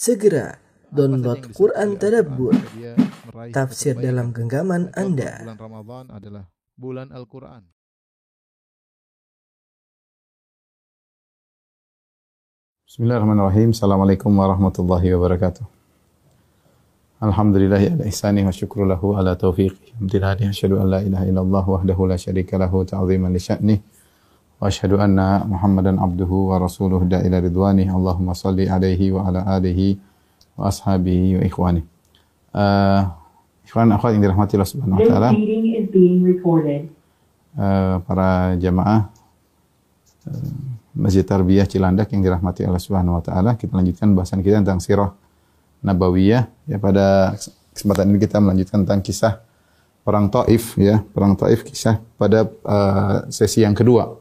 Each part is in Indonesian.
Segera download Quran Tadabbur, tafsir dalam genggaman Anda. Bulan Ramadan adalah bulan Al-Quran. Bismillahirrahmanirrahim. Assalamualaikum warahmatullahi wabarakatuh. Alhamdulillahi ala ihsani wa syukru lahu ala taufiqi. Alhamdulillahi asyhadu an la ilaha illallah wahdahu la syarika lahu ta'ziman li sya'nih. Wa asyhadu anna Muhammadan abduhu wa rasuluhu da ila ridwani. Allahumma salli alaihi wa ala alihi wa ashabihi wa ikhwani. Uh, ikhwan akhwat yang dirahmati Allah Subhanahu wa taala. Eh, para jamaah eh, Masjid Tarbiyah Cilandak yang dirahmati Allah Subhanahu wa taala. Kita lanjutkan bahasan kita tentang sirah nabawiyah. Ya pada kesempatan ini kita melanjutkan tentang kisah perang Taif ya, perang Taif kisah pada eh, sesi yang kedua.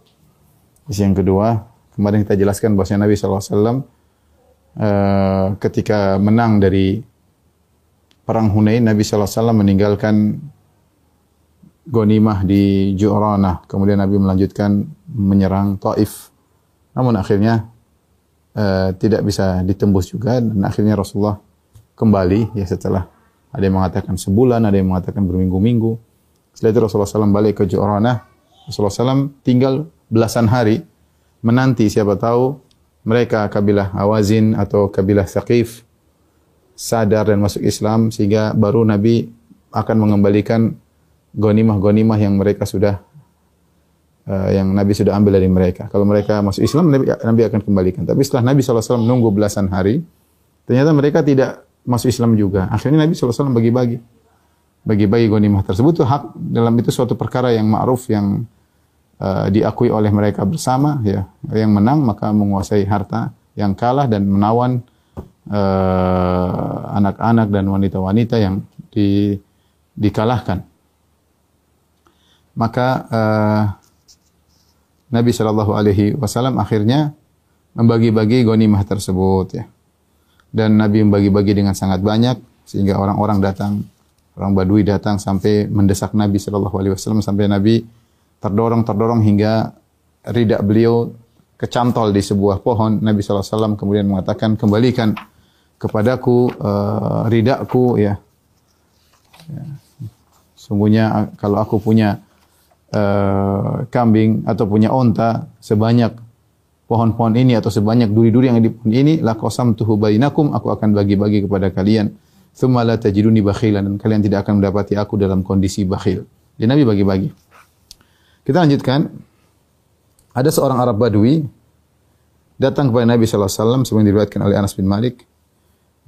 Sesi yang kedua, kemarin kita jelaskan bahwasanya Nabi alaihi wasallam eh, ketika menang dari perang Hunain Nabi wasallam meninggalkan Gonimah di Ju'ranah. Kemudian Nabi melanjutkan menyerang Taif. Namun akhirnya eh, tidak bisa ditembus juga dan akhirnya Rasulullah kembali ya setelah ada yang mengatakan sebulan, ada yang mengatakan berminggu-minggu. Setelah itu Rasulullah SAW balik ke Ju'ranah. Rasulullah SAW tinggal belasan hari menanti siapa tahu mereka kabilah Awazin atau kabilah Thaqif sadar dan masuk Islam sehingga baru Nabi akan mengembalikan gonimah-gonimah yang mereka sudah uh, yang Nabi sudah ambil dari mereka. Kalau mereka masuk Islam, Nabi, Nabi akan kembalikan. Tapi setelah Nabi SAW menunggu belasan hari, ternyata mereka tidak masuk Islam juga. Akhirnya Nabi SAW bagi-bagi. Bagi-bagi gonimah tersebut itu hak dalam itu suatu perkara yang ma'ruf yang uh, diakui oleh mereka bersama ya. Yang menang maka menguasai harta, yang kalah dan menawan eh, anak-anak dan wanita-wanita yang di, dikalahkan maka uh, Nabi Shallallahu Alaihi Wasallam akhirnya membagi-bagi gonimah tersebut ya. Dan Nabi membagi-bagi dengan sangat banyak sehingga orang-orang datang, orang Badui datang sampai mendesak Nabi Shallallahu Alaihi Wasallam sampai Nabi terdorong terdorong hingga ridak beliau kecantol di sebuah pohon. Nabi Wasallam kemudian mengatakan kembalikan kepadaku uh, ridakku ya. ya. Sungguhnya kalau aku punya uh, kambing atau punya onta sebanyak pohon-pohon ini atau sebanyak duri-duri yang di pohon ini la qasamtuhu bainakum aku akan bagi-bagi kepada kalian thumma la tajiduni bakhilan dan kalian tidak akan mendapati aku dalam kondisi bakhil. Jadi Nabi bagi-bagi. Kita lanjutkan. Ada seorang Arab Badui datang kepada Nabi sallallahu alaihi wasallam sebagaimana diriwayatkan oleh Anas bin Malik.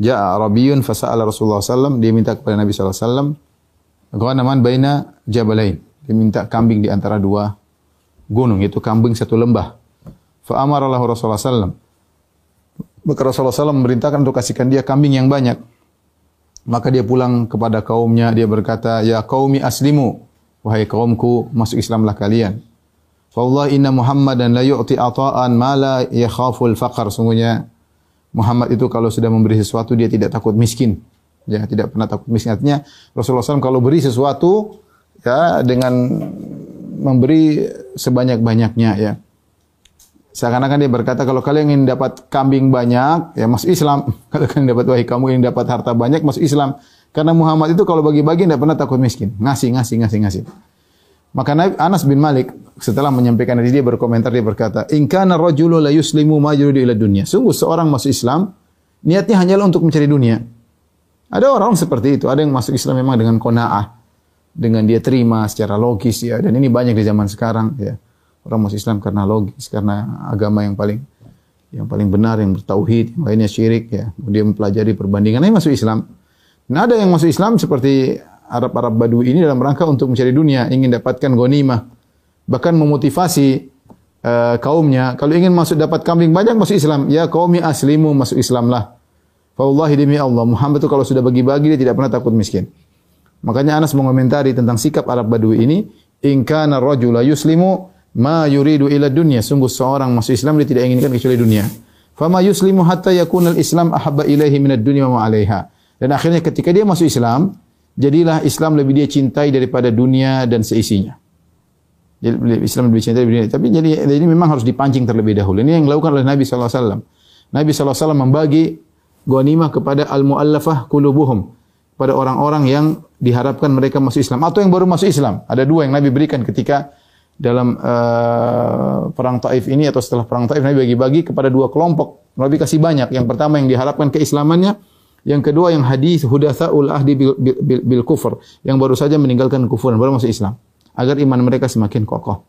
Ja'a Arabiyun fasa'ala Rasulullah sallallahu dia minta kepada Nabi sallallahu alaihi wasallam ghanaman baina jabalain. Dia minta kambing di antara dua gunung, yaitu kambing satu lembah. Fa amara lahu Rasulullah sallam. Maka Rasulullah sallam memerintahkan untuk kasihkan dia kambing yang banyak. Maka dia pulang kepada kaumnya, dia berkata, "Ya qaumi aslimu." Wahai kaumku, masuk Islamlah kalian. Wallah inna Muhammadan la yu'ti ata'an ma la yakhaful faqar. Sungguhnya Muhammad itu kalau sudah memberi sesuatu dia tidak takut miskin. Ya, tidak pernah takut miskin. Artinya Rasulullah SAW kalau beri sesuatu ya dengan memberi sebanyak-banyaknya ya. Seakan-akan dia berkata kalau kalian ingin dapat kambing banyak ya masuk Islam. Kalau kalian dapat wahai kamu ingin dapat harta banyak masuk Islam. Karena Muhammad itu kalau bagi-bagi tidak pernah takut miskin. Ngasih, ngasih, ngasih, ngasih. Maka Nabi Anas bin Malik setelah menyampaikan ini dia berkomentar dia berkata, "In kana rajulu la yuslimu ma yuridu ila dunya." Sungguh seorang masuk Islam niatnya hanyalah untuk mencari dunia. Ada orang seperti itu, ada yang masuk Islam memang dengan qanaah, dengan dia terima secara logis ya dan ini banyak di zaman sekarang ya. Orang masuk Islam karena logis, karena agama yang paling yang paling benar yang bertauhid, yang lainnya syirik ya. Dia mempelajari perbandingan, ini masuk Islam. Nah, ada yang masuk Islam seperti Arab-Arab Badui ini dalam rangka untuk mencari dunia, ingin dapatkan ghanimah. Bahkan memotivasi uh, kaumnya, kalau ingin masuk dapat kambing banyak masuk Islam, ya kaumi aslimu masuk Islamlah. Wallahi demi Allah, Muhammad itu kalau sudah bagi-bagi dia tidak pernah takut miskin. Makanya Anas mengomentari tentang sikap Arab Badui ini, in kana rajula yuslimu ma yuridu ila dunya. Sungguh seorang masuk Islam dia tidak inginkan kecuali dunia. Fama yuslimu hatta yakuna al-Islam ahabba ilaihi minad dunya wa 'alaiha. Dan akhirnya ketika dia masuk Islam, jadilah Islam lebih dia cintai daripada dunia dan seisinya. Islam lebih cintai daripada dunia. Tapi jadi ini memang harus dipancing terlebih dahulu. Ini yang dilakukan oleh Nabi wasallam. Nabi wasallam membagi ghanimah kepada al-muallafah qulubuhum pada orang-orang yang diharapkan mereka masuk Islam atau yang baru masuk Islam. Ada dua yang Nabi berikan ketika dalam uh, perang Taif ini atau setelah perang Taif Nabi bagi-bagi kepada dua kelompok. Nabi kasih banyak. Yang pertama yang diharapkan keislamannya, yang kedua yang hadis hudatsaul ahdi bil, bil, bil, kufur, yang baru saja meninggalkan kufuran baru masuk Islam agar iman mereka semakin kokoh.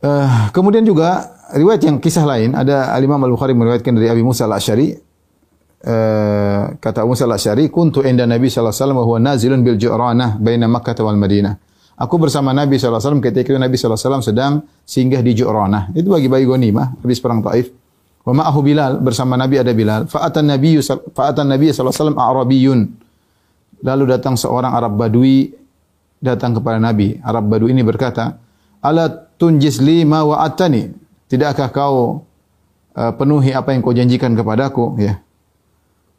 Uh, kemudian juga riwayat yang kisah lain ada Al Imam Al Bukhari meriwayatkan dari Abi Musa Al Asy'ari uh, kata Abu Musa Al Asy'ari kuntu inda Nabi sallallahu alaihi wasallam wa huwa nazilun bil Ju'ranah baina Makkah wal Madinah. Aku bersama Nabi sallallahu alaihi wasallam ketika Nabi sallallahu alaihi wasallam sedang singgah di Ju'ranah. Itu bagi-bagi ghanimah habis perang Taif. Wa ma'ahu Bilal bersama Nabi ada Bilal. Fa'atan Nabi fa'atan Nabi sallallahu alaihi wasallam Arabiyun. Lalu datang seorang Arab Badui datang kepada Nabi. Arab Badui ini berkata, "Ala tunjis lima wa atani. Tidakkah kau uh, penuhi apa yang kau janjikan kepadaku? Ya.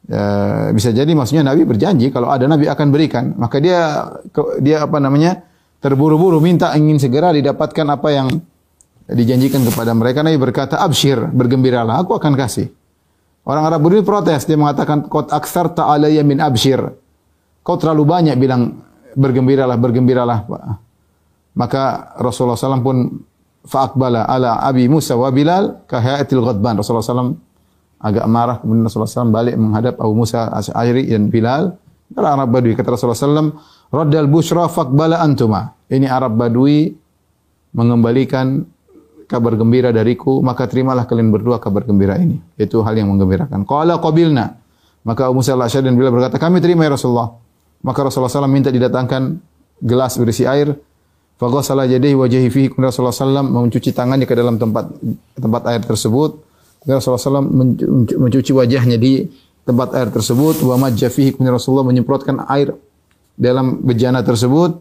Uh, bisa jadi maksudnya Nabi berjanji kalau ada Nabi akan berikan. Maka dia dia apa namanya terburu-buru minta ingin segera didapatkan apa yang dijanjikan kepada mereka. Nabi berkata, abshir, bergembiralah, aku akan kasih. Orang Arab ini protes, dia mengatakan, kot aksar ta'alaya min abshir. Kau terlalu banyak bilang bergembiralah, bergembiralah. Maka Rasulullah SAW pun fa'akbala ala Abi Musa wa Bilal kahayatil ghadban. Rasulullah SAW agak marah. Kemudian Rasulullah SAW balik menghadap Abu Musa Asy'ari dan Bilal. Kata Arab Badui. Kata Rasulullah SAW, Raddal bushra faqbala antuma. Ini Arab Badui mengembalikan kabar gembira dariku, maka terimalah kalian berdua kabar gembira ini. Itu hal yang menggembirakan. Qala qabilna. Maka Abu Musa al-Asy'ari dan Bilal berkata, kami terima ya Rasulullah. Maka Rasulullah SAW minta didatangkan gelas berisi air. Faghasala yadayhi wajhihi fihi kemudian Rasulullah SAW mencuci tangannya ke dalam tempat tempat air tersebut. Kemudian Rasulullah SAW mencuci wajahnya di tempat air tersebut. Wa majja fihi kemudian Rasulullah menyemprotkan air dalam bejana tersebut.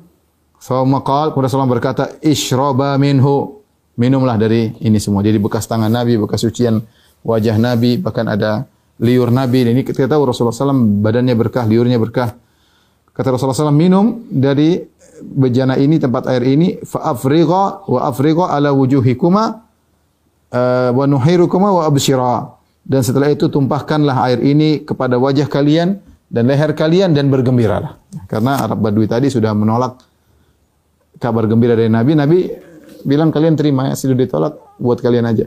Fa qala kemudian Rasulullah berkata, "Ishraba minhu." Minumlah dari ini semua. Jadi bekas tangan Nabi, bekas cucian wajah Nabi, bahkan ada liur Nabi. Ini kita tahu Rasulullah SAW badannya berkah, liurnya berkah. Kata Rasulullah SAW, minum dari bejana ini, tempat air ini, fa'afriqa wa afriqa ala wujuhikuma uh, wa nuhairukuma wa absyira. Dan setelah itu tumpahkanlah air ini kepada wajah kalian dan leher kalian dan bergembiralah. Karena Arab Badui tadi sudah menolak kabar gembira dari Nabi. Nabi bilang kalian terima ya, sudah ditolak buat kalian aja.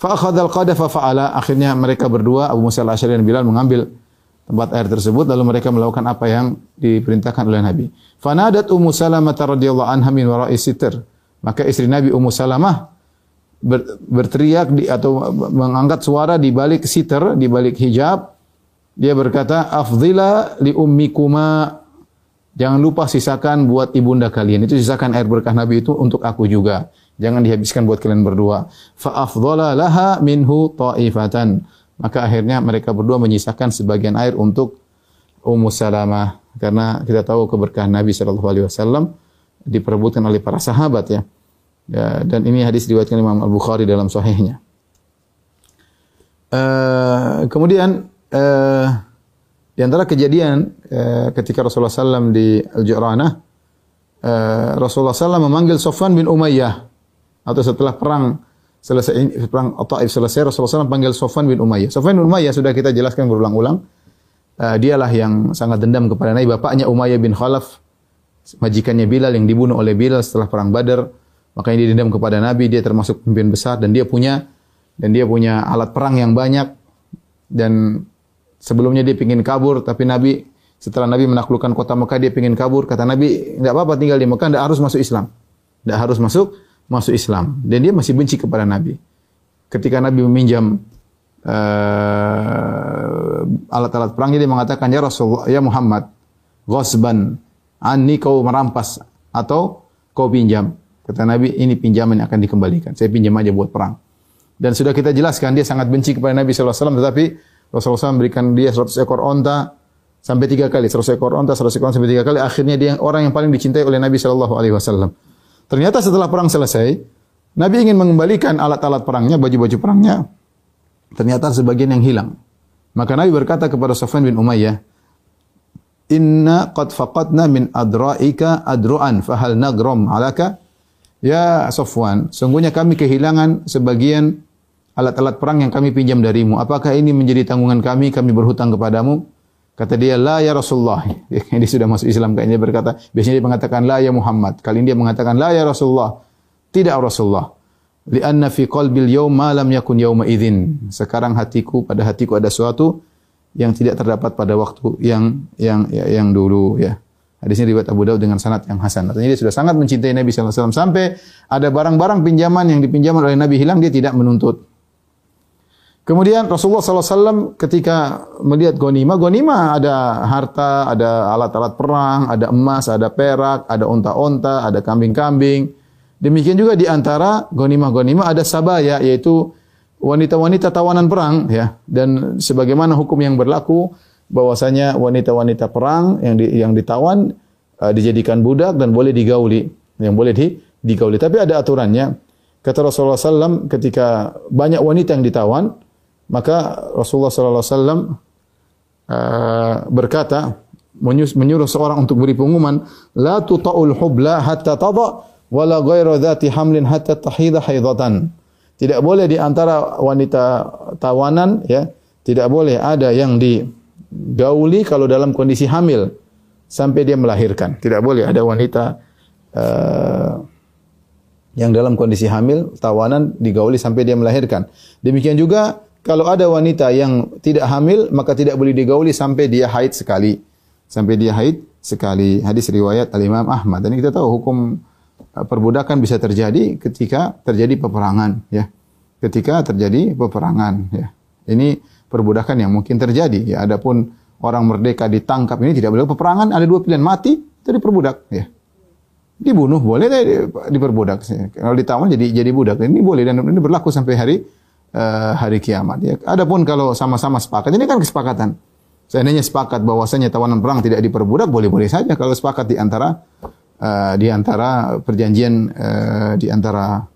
Fa akhadhal qadafa fa'ala. Akhirnya mereka berdua Abu Musa al-Asy'ari dan Bilal mengambil tempat air tersebut lalu mereka melakukan apa yang diperintahkan oleh Nabi. Fanadat Ummu Salamah radhiyallahu anha min wara'i sitr. Maka istri Nabi Ummu Salamah ber, berteriak di, atau mengangkat suara di balik sitr, di balik hijab. Dia berkata, "Afdhila li ummikuma." Jangan lupa sisakan buat ibunda kalian. Itu sisakan air berkah Nabi itu untuk aku juga. Jangan dihabiskan buat kalian berdua. Fa afdhala laha minhu ta'ifatan. Maka akhirnya mereka berdua menyisakan sebagian air untuk Ummu Salamah karena kita tahu keberkahan Nabi Shallallahu alaihi wasallam diperebutkan oleh para sahabat ya. ya dan ini hadis diriwayatkan Imam Al-Bukhari dalam sahihnya. Uh, kemudian uh, di antara kejadian uh, ketika Rasulullah SAW di Al-Ju'ranah, uh, Rasulullah SAW memanggil Sofwan bin Umayyah atau setelah perang selesai perang Taif selesai Rasulullah SAW panggil Sofwan bin Umayyah. Sofwan bin Umayyah sudah kita jelaskan berulang-ulang. Uh, dialah yang sangat dendam kepada Nabi. Bapaknya Umayyah bin Khalaf, majikannya Bilal yang dibunuh oleh Bilal setelah perang Badar. Makanya dia dendam kepada Nabi. Dia termasuk pemimpin besar dan dia punya dan dia punya alat perang yang banyak dan sebelumnya dia ingin kabur tapi Nabi setelah Nabi menaklukkan kota Mekah dia ingin kabur. Kata Nabi tidak apa-apa tinggal di Mekah tidak harus masuk Islam. Tidak harus masuk masuk Islam. Dan dia masih benci kepada Nabi. Ketika Nabi meminjam uh, alat-alat perangnya dia mengatakan ya Rasulullah ya Muhammad ghasban anni kau merampas atau kau pinjam. Kata Nabi ini pinjaman yang akan dikembalikan. Saya pinjam aja buat perang. Dan sudah kita jelaskan dia sangat benci kepada Nabi SAW tetapi Rasulullah SAW memberikan dia 100 ekor onta sampai tiga kali. 100 ekor onta 100 ekor onta sampai tiga kali. Akhirnya dia orang yang paling dicintai oleh Nabi Shallallahu Alaihi Wasallam. Ternyata setelah perang selesai Nabi ingin mengembalikan alat-alat perangnya baju-baju perangnya. Ternyata sebagian yang hilang. Maka Nabi berkata kepada Sofyan bin Umayyah Inna qad faqadna min adra'ika adru'an fahal nagrom alaka? Ya Sofwan, sungguhnya kami kehilangan sebagian alat-alat perang yang kami pinjam darimu. Apakah ini menjadi tanggungan kami? Kami berhutang kepadamu. Kata dia, la ya Rasulullah. Dia sudah masuk Islam kayaknya dia berkata, biasanya dia mengatakan la ya Muhammad. Kali ini dia mengatakan la ya Rasulullah. Tidak Rasulullah. Lianna fi qalbil yawm ma lam yakun yawma idzin. Sekarang hatiku pada hatiku ada sesuatu yang tidak terdapat pada waktu yang yang yang dulu ya. Hadis ini riwayat Abu Daud dengan sanad yang hasan. Artinya dia sudah sangat mencintai Nabi sallallahu alaihi wasallam sampai ada barang-barang pinjaman yang dipinjam oleh Nabi hilang dia tidak menuntut. Kemudian Rasulullah SAW ketika melihat gonima, gonima ada harta, ada alat-alat perang, ada emas, ada perak, ada onta-onta, ada kambing-kambing. Demikian juga di antara gonima-gonima ada sabaya, yaitu wanita-wanita tawanan perang. ya. Dan sebagaimana hukum yang berlaku, bahwasanya wanita-wanita perang yang di, yang ditawan uh, dijadikan budak dan boleh digauli, yang boleh di, digauli. Tapi ada aturannya. Kata Rasulullah SAW ketika banyak wanita yang ditawan, maka Rasulullah sallallahu alaihi wasallam uh, berkata menyuruh seorang untuk beri pengumuman la tuta'ul hubla hatta tada wala ghairu dhati hamlin hatta tahida haidatan. Tidak boleh di antara wanita tawanan ya, tidak boleh ada yang digauli kalau dalam kondisi hamil sampai dia melahirkan. Tidak boleh ada wanita uh, yang dalam kondisi hamil tawanan digauli sampai dia melahirkan. Demikian juga kalau ada wanita yang tidak hamil, maka tidak boleh digauli sampai dia haid sekali. Sampai dia haid sekali. Hadis riwayat Al-Imam Ahmad. Dan kita tahu hukum uh, perbudakan bisa terjadi ketika terjadi peperangan. ya. Ketika terjadi peperangan. ya. Ini perbudakan yang mungkin terjadi. Ya, adapun orang merdeka ditangkap ini tidak boleh peperangan. Ada dua pilihan mati atau diperbudak. Ya. Dibunuh boleh, diperbudak. Kalau ditawan jadi jadi budak. Ini boleh dan ini berlaku sampai hari uh, hari kiamat. Ya. Adapun kalau sama-sama sepakat, ini kan kesepakatan. Seandainya sepakat bahwasanya tawanan perang tidak diperbudak, boleh-boleh saja kalau sepakat di antara uh, di antara perjanjian uh, di antara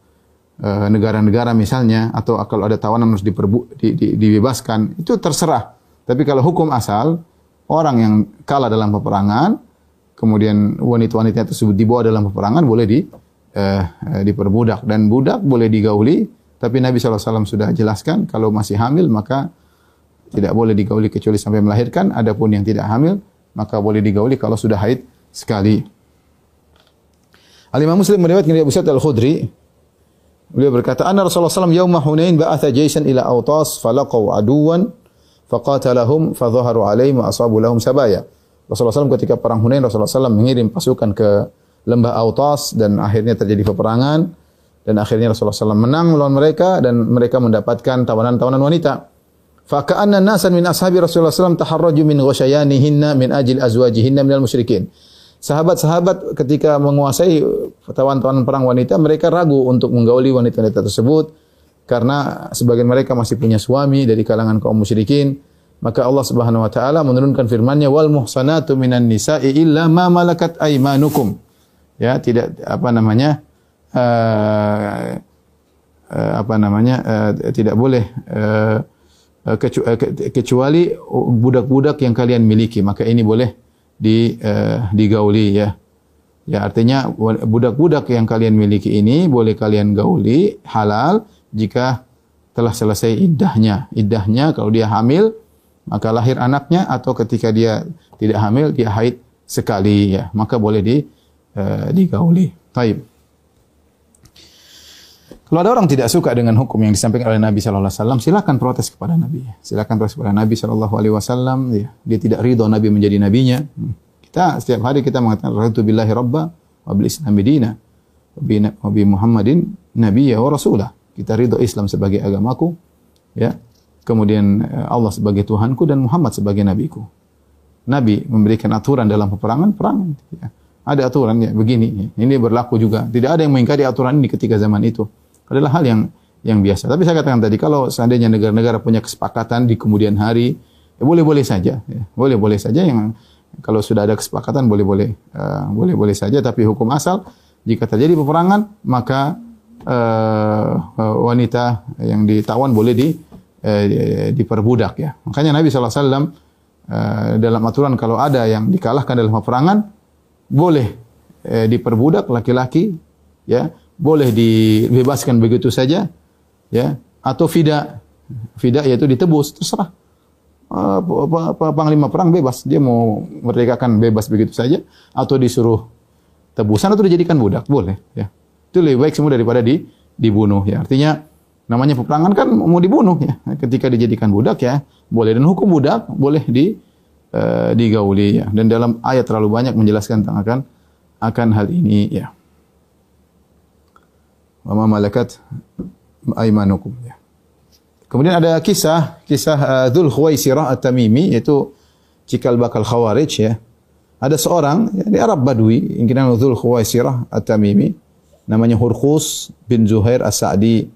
negara-negara uh, misalnya atau kalau ada tawanan harus diperbu, di, di, dibebaskan, itu terserah. Tapi kalau hukum asal orang yang kalah dalam peperangan, kemudian wanita-wanita tersebut dibawa dalam peperangan boleh di uh, diperbudak dan budak boleh digauli tapi Nabi SAW sudah jelaskan kalau masih hamil maka tidak boleh digauli kecuali sampai melahirkan. Adapun yang tidak hamil maka boleh digauli kalau sudah haid sekali. Al-Imam Muslim meriwayatkan dari Abu Sa'id Al-Khudri Beliau berkata, "Anna Rasulullah SAW yauma Hunain ba'atha jaysan ila Autas falaqaw aduwan faqatalahum fadhaharu alaihim wa asabu lahum sabaya." Rasulullah SAW ketika perang Hunain Rasulullah SAW mengirim pasukan ke lembah Autas dan akhirnya terjadi peperangan dan akhirnya Rasulullah SAW menang melawan mereka dan mereka mendapatkan tawanan-tawanan wanita. Faka'anna nasan min ashabi Rasulullah SAW taharraju min ghasyayanihinna min ajil azwajihinna minal musyrikin. Sahabat-sahabat ketika menguasai tawanan-tawanan perang wanita, mereka ragu untuk menggauli wanita-wanita tersebut karena sebagian mereka masih punya suami dari kalangan kaum musyrikin. Maka Allah Subhanahu wa taala menurunkan firman-Nya wal muhsanatu minan nisa'i illa ma malakat aymanukum. Ya, tidak apa namanya? Uh, uh, apa namanya uh, tidak boleh uh, kecuali budak-budak yang kalian miliki. Maka ini boleh di uh, digauli ya. Ya artinya budak-budak yang kalian miliki ini boleh kalian gauli halal jika telah selesai iddahnya. Iddahnya kalau dia hamil maka lahir anaknya atau ketika dia tidak hamil dia haid sekali ya. Maka boleh di uh, digauli. Taib kalau ada orang tidak suka dengan hukum yang disampaikan oleh Nabi Shallallahu Alaihi Wasallam, silakan protes kepada Nabi. Silakan protes kepada Nabi Shallallahu Alaihi Wasallam. Dia, dia tidak ridho Nabi menjadi nabinya. Hmm. Kita setiap hari kita mengatakan Ratu billahi Rabba wa Islam wa Muhammadin nabiyya wa rasulah. Kita ridho Islam sebagai agamaku, ya. Kemudian eh, Allah sebagai Tuhanku dan Muhammad sebagai nabiku. Nabi memberikan aturan dalam peperangan, perang. Ya. Ada aturannya begini. Ini berlaku juga. Tidak ada yang mengingkari aturan ini ketika zaman itu adalah hal yang yang biasa. Tapi saya katakan tadi, kalau seandainya negara-negara punya kesepakatan di kemudian hari, ya boleh-boleh saja. Ya. Boleh-boleh saja yang kalau sudah ada kesepakatan boleh-boleh uh, boleh-boleh saja. Tapi hukum asal jika terjadi peperangan maka uh, wanita yang ditawan boleh di uh, diperbudak ya. Makanya Nabi saw uh, dalam aturan kalau ada yang dikalahkan dalam peperangan boleh uh, diperbudak laki-laki ya boleh dibebaskan begitu saja ya atau fida. Fida yaitu ditebus, terserah. Eh, panglima perang bebas, dia mau merdekakan bebas begitu saja atau disuruh tebusan atau dijadikan budak, boleh ya. Itu lebih baik semua daripada di dibunuh ya. Artinya namanya peperangan kan mau dibunuh ya. Ketika dijadikan budak ya, boleh dan hukum budak boleh di eh, digauli ya. Dan dalam ayat terlalu banyak menjelaskan tentang akan akan hal ini ya. Wa ma malakat aimanukum ya. Kemudian ada kisah kisah uh, Dzul Khuwaisirah At-Tamimi yaitu cikal bakal Khawarij ya. Ada seorang ya, di Arab Badui yang dinamakan Dzul Khuwaisirah At-Tamimi namanya Hurkhus bin Zuhair As-Sa'di.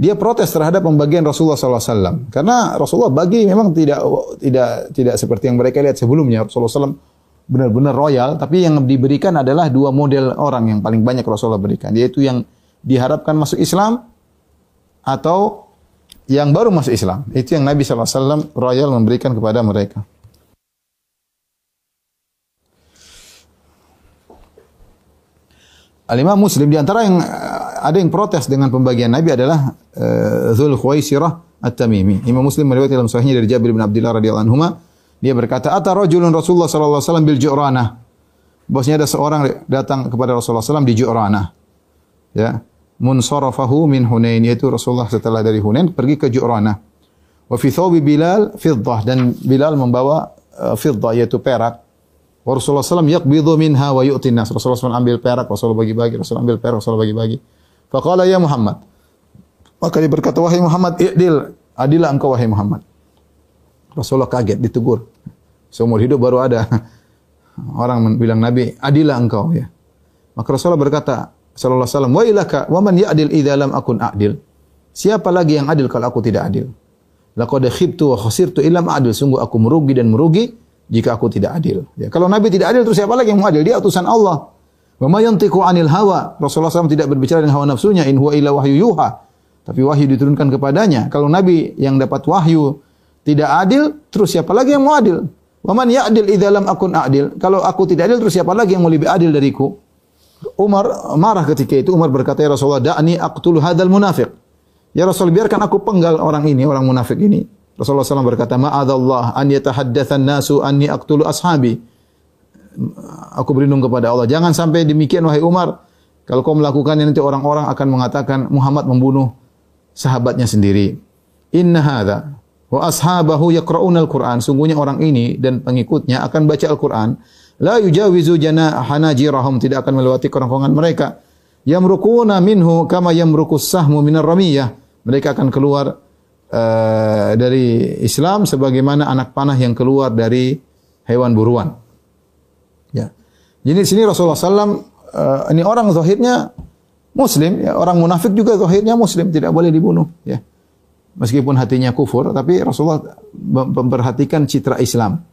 Dia protes terhadap pembagian Rasulullah SAW karena Rasulullah bagi memang tidak tidak tidak seperti yang mereka lihat sebelumnya. Rasulullah SAW benar-benar royal, tapi yang diberikan adalah dua model orang yang paling banyak Rasulullah berikan, yaitu yang diharapkan masuk Islam atau yang baru masuk Islam. Itu yang Nabi SAW royal memberikan kepada mereka. Al-Imam Muslim di antara yang eh, ada yang protes dengan pembagian Nabi adalah uh, Dzul Khuwaisirah At-Tamimi. Imam Muslim meriwayatkan dalam sahihnya dari Jabir bin Abdullah radhiyallahu anhu dia berkata, "Ata rajulun Rasulullah sallallahu alaihi wasallam bil Ju'ranah." Bosnya ada seorang datang kepada Rasulullah SAW di Ju'ranah. Ya. Munsarafahu min Hunain yaitu Rasulullah setelah dari Hunain pergi ke Ju'ranah. Wa fi thawbi Bilal fiddah dan Bilal membawa uh, fiddah yaitu perak. Wa Rasulullah SAW yaqbidhu minha wa yu'ti nas. Rasulullah SAW ambil perak, Rasulullah bagi-bagi, Rasulullah ambil perak, Rasulullah bagi-bagi. Faqala ya Muhammad. Maka dia berkata, wahai Muhammad, i'dil, adilah engkau wahai Muhammad. Rasulullah kaget, ditegur. Seumur hidup baru ada orang bilang Nabi, adilah engkau ya. Maka Rasulullah berkata, sallallahu alaihi wasallam, "Wa wa man ya'dil idza lam akun a'dil?" Siapa lagi yang adil kalau aku tidak adil? Laqad khibtu wa khasirtu illam adil. Sungguh aku merugi dan merugi jika aku tidak adil. Ya, kalau Nabi tidak adil terus siapa lagi yang mau adil? Dia utusan Allah. Wa ma yantiqu 'anil hawa. Rasulullah SAW tidak berbicara dengan hawa nafsunya, in huwa illa wahyu yuha. Tapi wahyu diturunkan kepadanya. Kalau Nabi yang dapat wahyu tidak adil, terus siapa lagi yang mau adil? Wa man ya'dil idza lam akun adil. Kalau aku tidak adil terus siapa lagi yang mau lebih adil dariku? Umar marah ketika itu. Umar berkata, "Ya Rasulullah, da'ni aqtul hadzal munafiq." Ya Rasul, biarkan aku penggal orang ini, orang munafik ini. Rasulullah SAW berkata, "Ma'adallah an yatahaddatsan nasu anni aqtulu ashabi." Aku berlindung kepada Allah. Jangan sampai demikian wahai Umar. Kalau kau melakukannya nanti orang-orang akan mengatakan Muhammad membunuh sahabatnya sendiri. Inna hadza wa ashabahu yaqra'una al-Qur'an. Sungguhnya orang ini dan pengikutnya akan baca Al-Qur'an. La yujawizu janahana jirahum tidak akan melewati kerongkongan mereka. Yamrukuna minhu kama yamrukus sahmu minar ramiyah. Mereka akan keluar uh, dari Islam sebagaimana anak panah yang keluar dari hewan buruan. Ya. Jadi di sini Rasulullah SAW uh, ini orang zahirnya Muslim, ya, orang munafik juga zahirnya Muslim, tidak boleh dibunuh. Ya. Meskipun hatinya kufur, tapi Rasulullah memperhatikan citra Islam.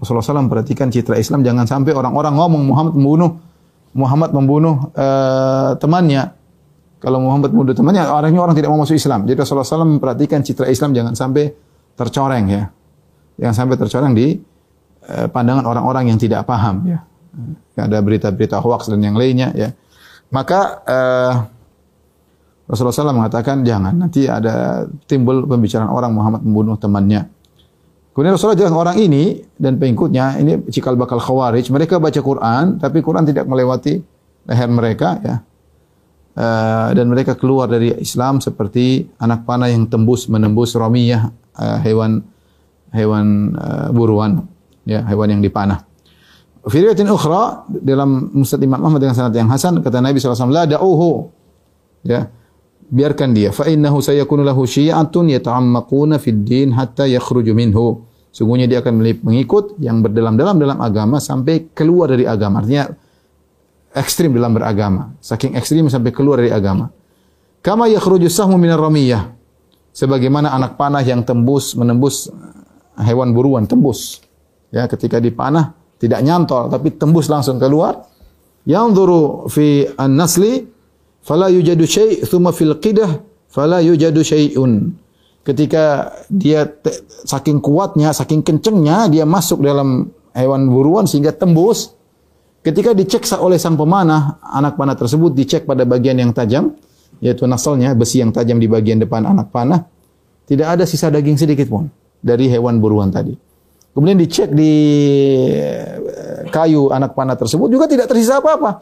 Rasulullah SAW memperhatikan citra Islam, jangan sampai orang-orang ngomong Muhammad membunuh Muhammad membunuh uh, temannya. Kalau Muhammad membunuh temannya, orangnya orang tidak mau masuk Islam. Jadi Rasulullah SAW memperhatikan citra Islam jangan sampai tercoreng ya. Jangan sampai tercoreng di uh, pandangan orang-orang yang tidak paham ya. Ada berita-berita hoax dan yang lainnya ya. Maka uh, Rasulullah SAW mengatakan jangan nanti ada timbul pembicaraan orang Muhammad membunuh temannya. Kemudian Rasulullah jelas orang ini dan pengikutnya ini cikal bakal khawarij. Mereka baca Quran tapi Quran tidak melewati leher mereka ya. Uh, dan mereka keluar dari Islam seperti anak panah yang tembus menembus romiyah uh, hewan hewan uh, buruan ya hewan yang dipanah. Fi riwayatin ukhra dalam Musnad Imam Ahmad dengan sanad yang hasan kata Nabi SAW la da'uhu ya biarkan dia. Fa innahu sayakunu lahu syi'atun yata'ammaquna fid din hatta yakhruju minhu. Sungguhnya dia akan memiliki pengikut yang berdalam-dalam dalam agama sampai keluar dari agama. Artinya ekstrim dalam beragama. Saking ekstrim sampai keluar dari agama. Kama yakhruju sahmu minar ramiyah. Sebagaimana anak panah yang tembus menembus hewan buruan tembus. Ya ketika dipanah tidak nyantol tapi tembus langsung keluar. Yanzuru fi an-nasli fala yujadu syai' thumma fil qidah fala yujadu syai'un ketika dia saking kuatnya saking kencengnya dia masuk dalam hewan buruan sehingga tembus ketika dicek oleh sang pemanah anak panah tersebut dicek pada bagian yang tajam yaitu nasalnya besi yang tajam di bagian depan anak panah, tidak ada sisa daging sedikit pun dari hewan buruan tadi. Kemudian dicek di eh, kayu anak panah tersebut juga tidak tersisa apa-apa.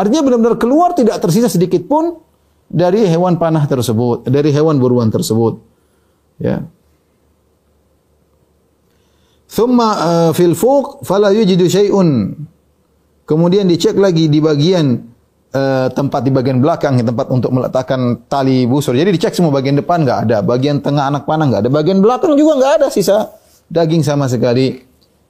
Artinya benar-benar keluar tidak tersisa sedikit pun dari hewan panah tersebut, dari hewan buruan tersebut. Ya. Thumma uh, fil fuq fala yujidu syai'un. Kemudian dicek lagi di bagian uh, tempat di bagian belakang, tempat untuk meletakkan tali busur. Jadi dicek semua bagian depan nggak ada, bagian tengah anak panah nggak ada, bagian belakang juga nggak ada sisa daging sama sekali.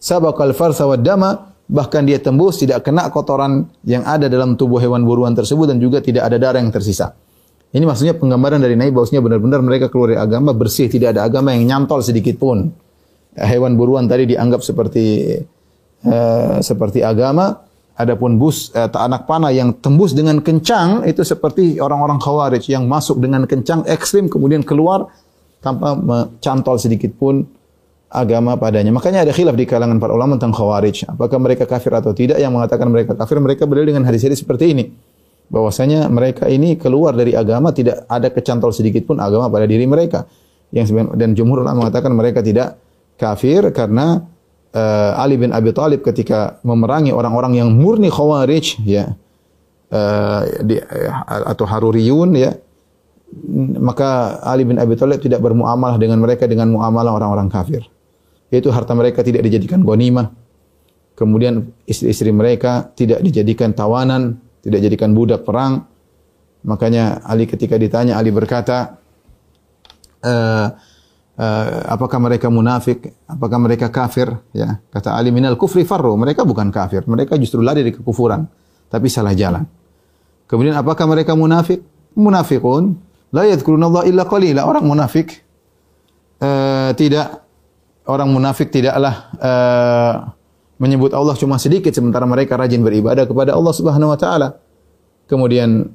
Sabaqal farsa wad dama, bahkan dia tembus tidak kena kotoran yang ada dalam tubuh hewan buruan tersebut dan juga tidak ada darah yang tersisa. Ini maksudnya penggambaran dari Nabi bahwasanya benar-benar mereka keluar dari agama bersih, tidak ada agama yang nyantol sedikit pun. Hewan buruan tadi dianggap seperti uh, seperti agama, adapun bus uh, anak panah yang tembus dengan kencang itu seperti orang-orang khawarij yang masuk dengan kencang ekstrim kemudian keluar tanpa mencantol sedikit pun agama padanya. Makanya ada khilaf di kalangan para ulama tentang khawarij. Apakah mereka kafir atau tidak? Yang mengatakan mereka kafir, mereka berdalil dengan hadis-hadis seperti ini. Bahwasanya mereka ini keluar dari agama, tidak ada kecantol sedikit pun agama pada diri mereka. Yang dan jumhur ulama mengatakan mereka tidak kafir karena uh, Ali bin Abi Thalib ketika memerangi orang-orang yang murni khawarij ya uh, di, uh, atau haruriyun ya maka Ali bin Abi Thalib tidak bermuamalah dengan mereka dengan muamalah orang-orang kafir yaitu harta mereka tidak dijadikan ghanimah kemudian istri-istri mereka tidak dijadikan tawanan tidak dijadikan budak perang. Makanya Ali ketika ditanya Ali berkata, e, uh, apakah mereka munafik? Apakah mereka kafir? Ya, kata Ali minal kufri farru. Mereka bukan kafir, mereka justru lari dari kekufuran, tapi salah jalan. Kemudian apakah mereka munafik? Munafikun la yadhkuruna illa qalila. Orang munafik uh, tidak orang munafik tidaklah uh, menyebut Allah cuma sedikit sementara mereka rajin beribadah kepada Allah Subhanahu wa taala. Kemudian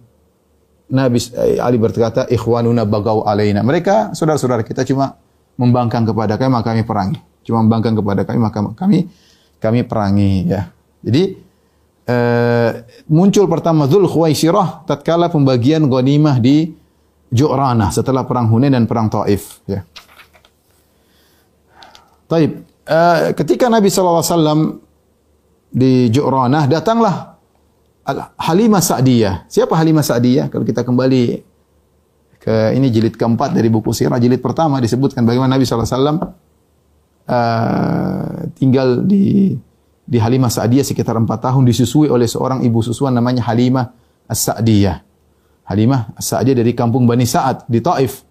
Nabi eh, Ali berkata, "Ikhwanuna bagau alaina." Mereka saudara-saudara kita cuma membangkang kepada kami maka kami perangi. Cuma membangkang kepada kami maka kami kami perangi ya. Jadi uh, muncul pertama Dzul Khuwaisirah tatkala pembagian ghanimah di Ju'ranah setelah perang Hunain dan perang Taif ya. Taib. Uh, ketika Nabi SAW di Ju'ranah, datanglah Halimah Sa'diyah. Siapa Halimah Sa'diyah? Kalau kita kembali ke ini jilid keempat dari buku sirah, jilid pertama disebutkan bagaimana Nabi SAW uh, tinggal di di Halimah Sa'diyah sekitar empat tahun disusui oleh seorang ibu susuan namanya Halimah As-Sa'diyah. Halimah As-Sa'diyah dari kampung Bani Sa'ad di Taif.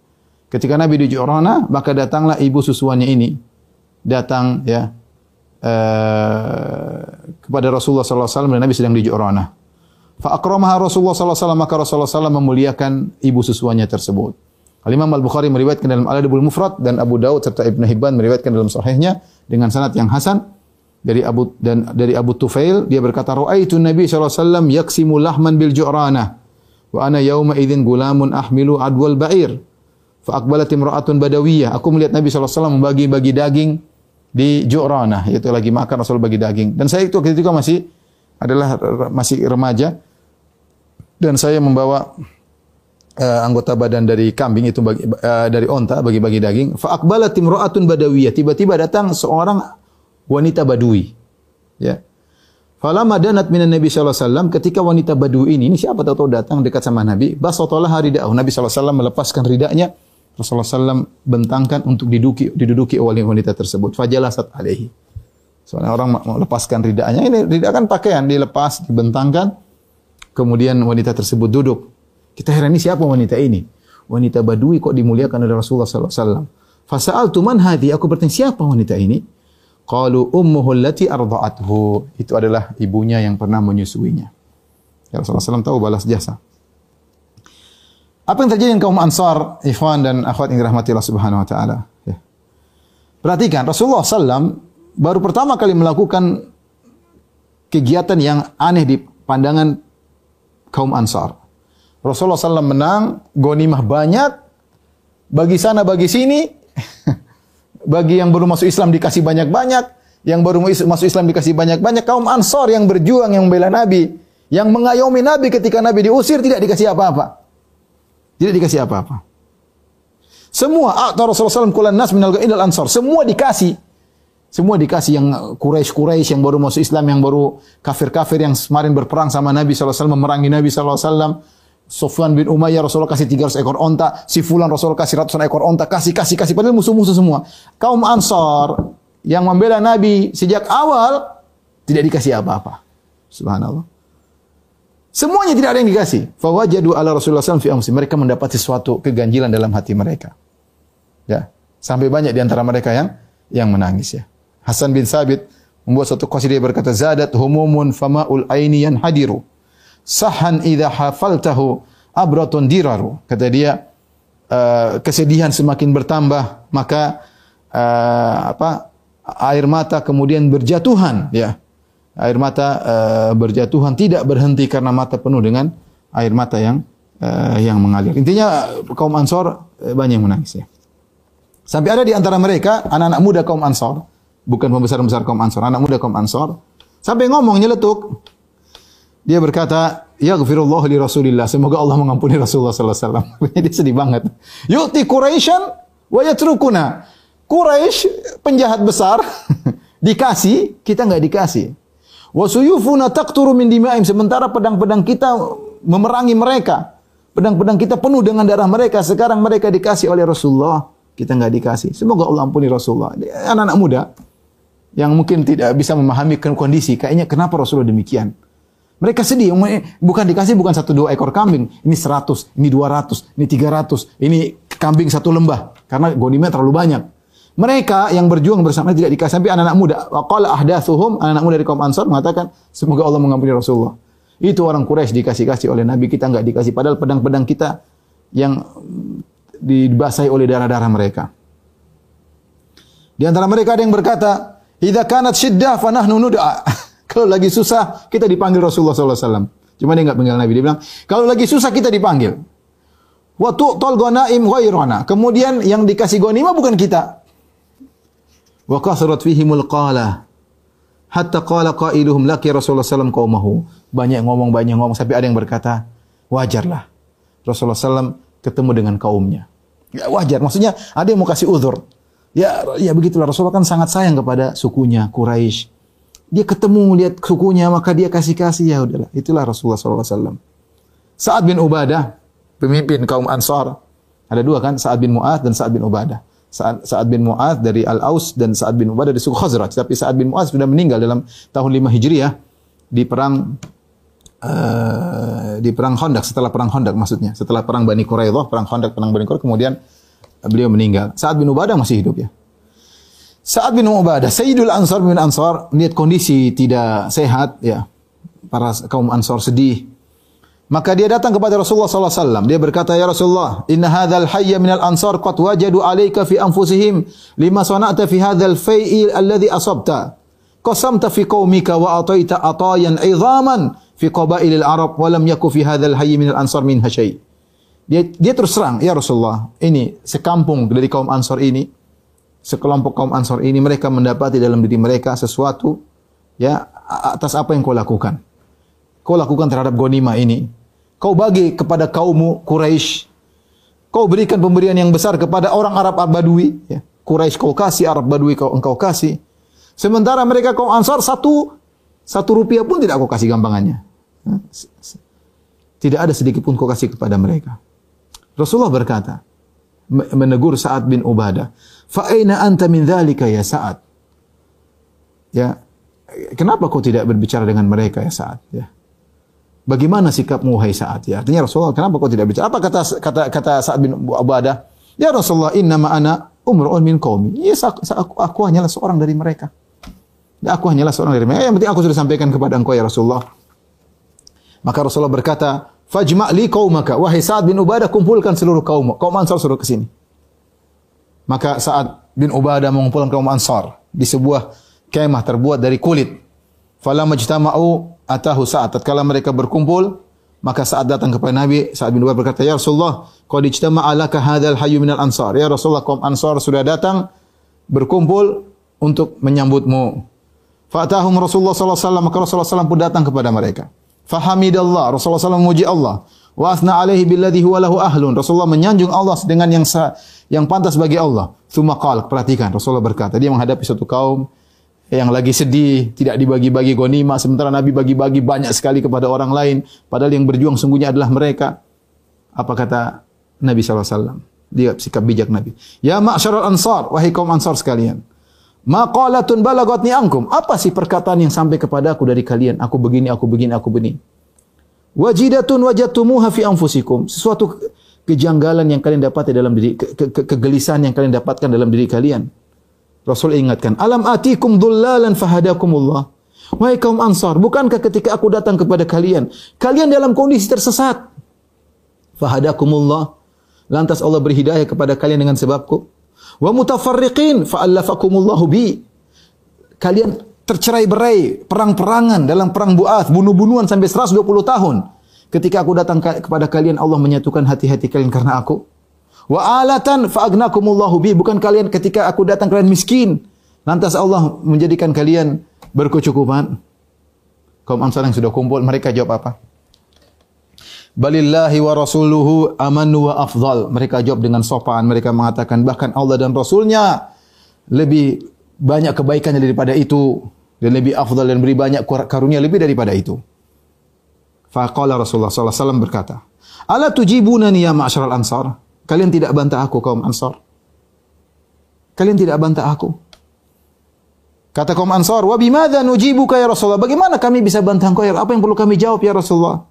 Ketika Nabi di Ju'ranah, maka datanglah ibu susuannya ini datang ya uh, kepada Rasulullah sallallahu alaihi wasallam Nabi sedang di Ju'rana. Fa akramaha Rasulullah sallallahu alaihi wasallam maka Rasulullah sallallahu memuliakan ibu susuannya tersebut. Al-Imam Al-Bukhari meriwayatkan dalam Al-Adabul Mufrad dan Abu Daud serta Ibnu Hibban meriwayatkan dalam sahihnya dengan sanad yang hasan dari Abu dan dari Abu Tufail dia berkata raaitu Nabi sallallahu alaihi wasallam yaksimu lahman bil Ju'rana wa ana yauma idzin gulamun ahmilu adwal ba'ir fa aqbalat imra'atun badawiyah aku melihat Nabi sallallahu alaihi wasallam membagi-bagi daging di Ju'rana, yaitu lagi makan Rasul bagi daging. Dan saya itu juga masih adalah masih remaja dan saya membawa uh, anggota badan dari kambing itu bagi, uh, dari onta bagi-bagi daging. Fa aqbalat imra'atun badawiyah. Tiba-tiba datang seorang wanita badui. Ya. Falamma danat minan Nabi sallallahu alaihi wasallam ketika wanita badui ini, ini siapa tahu datang dekat sama Nabi, basatalah rida'ahu. Nabi sallallahu alaihi wasallam melepaskan ridaknya Rasulullah SAW bentangkan untuk diduduki, diduduki oleh wanita tersebut. Fajalasat alaihi. Soalnya orang melepaskan ridaknya. Ini ridak kan pakaian, dilepas, dibentangkan. Kemudian wanita tersebut duduk. Kita heran ini siapa wanita ini? Wanita badui kok dimuliakan oleh Rasulullah SAW. Fasa'al tuman hadi. Aku bertanya siapa wanita ini? Qalu ummuhu allati arda'athu. Itu adalah ibunya yang pernah menyusuinya. Ya Rasulullah SAW tahu balas jasa. Apa yang terjadi dengan kaum Ansar, Ikhwan dan akhwat yang dirahmati Allah Subhanahu wa taala? Ya. Perhatikan, Rasulullah SAW baru pertama kali melakukan kegiatan yang aneh di pandangan kaum Ansar. Rasulullah SAW menang, gonimah banyak, bagi sana bagi sini, bagi yang baru masuk Islam dikasih banyak-banyak, yang baru masuk Islam dikasih banyak-banyak, kaum Ansar yang berjuang, yang membela Nabi, yang mengayomi Nabi ketika Nabi diusir tidak dikasih apa-apa. Tidak dikasih apa-apa. Semua atau Rasulullah SAW kulan nas minal ghainal ansar. Semua dikasih. Semua dikasih yang Quraisy Quraisy yang baru masuk Islam, yang baru kafir-kafir yang kemarin berperang sama Nabi SAW, memerangi Nabi SAW. Sofwan bin Umayyah Rasulullah kasih 300 ekor onta, si Fulan Rasulullah kasih ratusan ekor onta, kasih kasih kasih padahal musuh-musuh semua. Kaum Ansar yang membela Nabi sejak awal tidak dikasih apa-apa. Subhanallah. Semuanya tidak ada yang dikasih. Fawajadu ala Rasulullah SAW fi amsi. Mereka mendapati sesuatu keganjilan dalam hati mereka. Ya. Sampai banyak di antara mereka yang yang menangis ya. Hasan bin Sabit membuat satu qasidah berkata zadat humumun famaul aini hadiru sahan idza hafaltahu abratun diraru. Kata dia uh, kesedihan semakin bertambah maka uh, apa air mata kemudian berjatuhan ya. Air mata uh, berjatuhan tidak berhenti karena mata penuh dengan air mata yang uh, yang mengalir. Intinya kaum Ansor uh, banyak yang menangis ya. Sampai ada di antara mereka anak-anak muda kaum Ansor, bukan pembesar-pembesar kaum Ansor, anak muda kaum Ansor, sampai ngomong nyeletuk, dia berkata, Ya gfirullah li Rasulillah. Semoga Allah mengampuni Rasulullah sallallahu alaihi wasallam. Dia sedih banget. Yu'ti Quraisyan wa yatrukuna. Quraisy penjahat besar dikasih, kita enggak dikasih. Wa suyufuna taqturu min dima'im sementara pedang-pedang kita memerangi mereka. Pedang-pedang kita penuh dengan darah mereka. Sekarang mereka dikasih oleh Rasulullah, kita enggak dikasih. Semoga Allah ampuni Rasulullah. Anak-anak muda yang mungkin tidak bisa memahami kondisi, kayaknya kenapa Rasulullah demikian? Mereka sedih, bukan dikasih bukan satu dua ekor kambing, ini seratus, ini dua ratus, ini tiga ratus, ini kambing satu lembah karena gonimnya terlalu banyak. Mereka yang berjuang bersama tidak dikasih sampai anak-anak muda. Waqala ahdatsuhum, anak-anak muda dari kaum Ansar mengatakan, semoga Allah mengampuni Rasulullah. Itu orang Quraisy dikasih-kasih oleh Nabi kita enggak dikasih padahal pedang-pedang kita yang dibasahi oleh darah-darah mereka. Di antara mereka ada yang berkata, "Idza kanat syiddah fa nahnu nud'a." Kalau lagi susah, kita dipanggil Rasulullah SAW. Cuma dia nggak panggil Nabi. Dia bilang, kalau lagi susah kita dipanggil. Wa tu'tal ghanaim ghairana. Kemudian yang dikasih ghanimah bukan kita. Wa kasrat fihimul qala. Hatta qala qailuhum laki Rasulullah SAW qaumahu. Banyak ngomong, banyak ngomong. Sampai ada yang berkata, wajarlah. Rasulullah SAW ketemu dengan kaumnya. Ya, wajar. Maksudnya ada yang mau kasih uzur. Ya, ya begitulah. Rasulullah kan sangat sayang kepada sukunya, Quraisy. Dia ketemu lihat sukunya maka dia kasih-kasih ya udahlah. Itulah Rasulullah SAW. Sa'ad bin Ubadah, pemimpin kaum Ansar. Ada dua kan, Sa'ad bin Mu'ad dan Sa'ad bin Ubadah. Sa'ad, Sa'ad bin Mu'ad dari Al-Aus dan Sa'ad bin Ubadah dari suku Khazraj. Tapi Sa'ad bin Mu'ad sudah meninggal dalam tahun 5 Hijriah di perang uh, di perang Khandaq setelah perang Khandaq maksudnya. Setelah perang Bani Quraidah, perang Khandaq, perang Bani Quraidah kemudian beliau meninggal. Sa'ad bin Ubadah masih hidup ya. Sa'ad bin Ubadah, Sayyidul Ansar bin Ansar, lihat kondisi tidak sehat, ya. Para kaum Ansar sedih. Maka dia datang kepada Rasulullah SAW. Dia berkata, Ya Rasulullah, Inna hadhal hayya minal ansar qad wajadu alaika fi anfusihim lima sana'ta fi hadhal fai'i alladhi asabta. Qasamta fi qaumika wa ataita atayan idhaman fi qabailil Arab wa lam yaku fi hadhal hayy minal ansar min hasyai. Dia, dia terus terang, Ya Rasulullah, ini sekampung dari kaum Ansar ini, sekelompok kaum Ansor ini mereka mendapati dalam diri mereka sesuatu ya atas apa yang kau lakukan. Kau lakukan terhadap gonima ini. Kau bagi kepada kaummu Quraisy. Kau berikan pemberian yang besar kepada orang Arab Badui. Ya. Quraisy kau kasih, Arab Badui kau engkau kasih. Sementara mereka kaum Ansar satu satu rupiah pun tidak kau kasih gampangannya. Tidak ada sedikit pun kau kasih kepada mereka. Rasulullah berkata, menegur Sa'ad bin Ubadah. Fa aina anta min dzalika ya Sa'ad? Ya. Kenapa kau tidak berbicara dengan mereka ya Sa'ad? Ya. Bagaimana sikapmu wahai Sa'ad? Ya, artinya Rasulullah, kenapa kau tidak bicara? Apa kata kata kata Sa'ad bin Ubadah? Ya Rasulullah, inna ana umrun min qaumi. Yes, aku, aku, aku hanyalah seorang dari mereka. Ya, aku hanyalah seorang dari mereka. Yang penting aku sudah sampaikan kepada engkau ya Rasulullah. Maka Rasulullah berkata, Fajma' li qaumaka. Wahai Sa'ad bin Ubadah, kumpulkan seluruh kaum. Kaum Ansar suruh ke sini. Maka Sa'ad bin Ubadah mengumpulkan kaum Ansar di sebuah kemah terbuat dari kulit. Falamma ijtama'u atahu Sa'ad. Tatkala mereka berkumpul, maka saat datang kepada Nabi, Sa'ad bin Ubadah berkata, "Ya Rasulullah, qad ijtama'a laka hadzal hayyu minal ansar." Ya Rasulullah, kaum Ansar sudah datang berkumpul untuk menyambutmu. Fatahum Rasulullah sallallahu alaihi wasallam, maka Rasulullah sallallahu pun datang kepada mereka. Fahamidallah, Rasulullah SAW memuji Allah. Wa asna alaihi billadhi huwa lahu ahlun. Rasulullah menyanjung Allah dengan yang yang pantas bagi Allah. Tsumma qala, perhatikan Rasulullah berkata, dia menghadapi suatu kaum yang lagi sedih, tidak dibagi-bagi ghanimah sementara Nabi bagi-bagi banyak sekali kepada orang lain, padahal yang berjuang sungguhnya adalah mereka. Apa kata Nabi SAW? Dia sikap bijak Nabi. Ya ma'syaral ansar, wahai kaum ansar sekalian. Maqalatun balagatni ankum. Apa sih perkataan yang sampai kepada aku dari kalian? Aku begini, aku begini, aku begini. Wajidatun wajatumuha fi anfusikum. Sesuatu kejanggalan yang kalian dapati dalam diri ke, ke, kegelisahan yang kalian dapatkan dalam diri kalian. Rasul ingatkan, "Alam atikum dhullalan fahadakumullah." Wahai kaum Ansar, bukankah ketika aku datang kepada kalian, kalian dalam kondisi tersesat? Fahadakumullah. Lantas Allah berhidayah kepada kalian dengan sebabku. Wa mutafarriqin fa'allafakumullahu bi. Kalian tercerai-berai, perang-perangan dalam perang Bu'ath, bunuh-bunuhan sampai 120 tahun. Ketika aku datang kepada kalian, Allah menyatukan hati-hati kalian karena aku. Wa alatan fa'agnakumullahu bi. Bukan kalian ketika aku datang kalian miskin. Lantas Allah menjadikan kalian berkecukupan. Kaum Ansar yang sudah kumpul, mereka jawab apa? Balillahi wa rasuluhu amanu wa afdal. Mereka jawab dengan sopan. Mereka mengatakan bahkan Allah dan Rasulnya lebih banyak kebaikannya daripada itu dan lebih afdal dan beri banyak karunia lebih daripada itu. Faqala Rasulullah wasallam berkata, "Ala tujibunani ya ma'syaral ansar?" Kalian tidak bantah aku kaum Ansar. Kalian tidak bantah aku. Kata kaum Ansar, "Wa bimadza nujibuka ya Rasulullah?" Bagaimana kami bisa bantah engkau ya? Apa yang perlu kami jawab ya Rasulullah?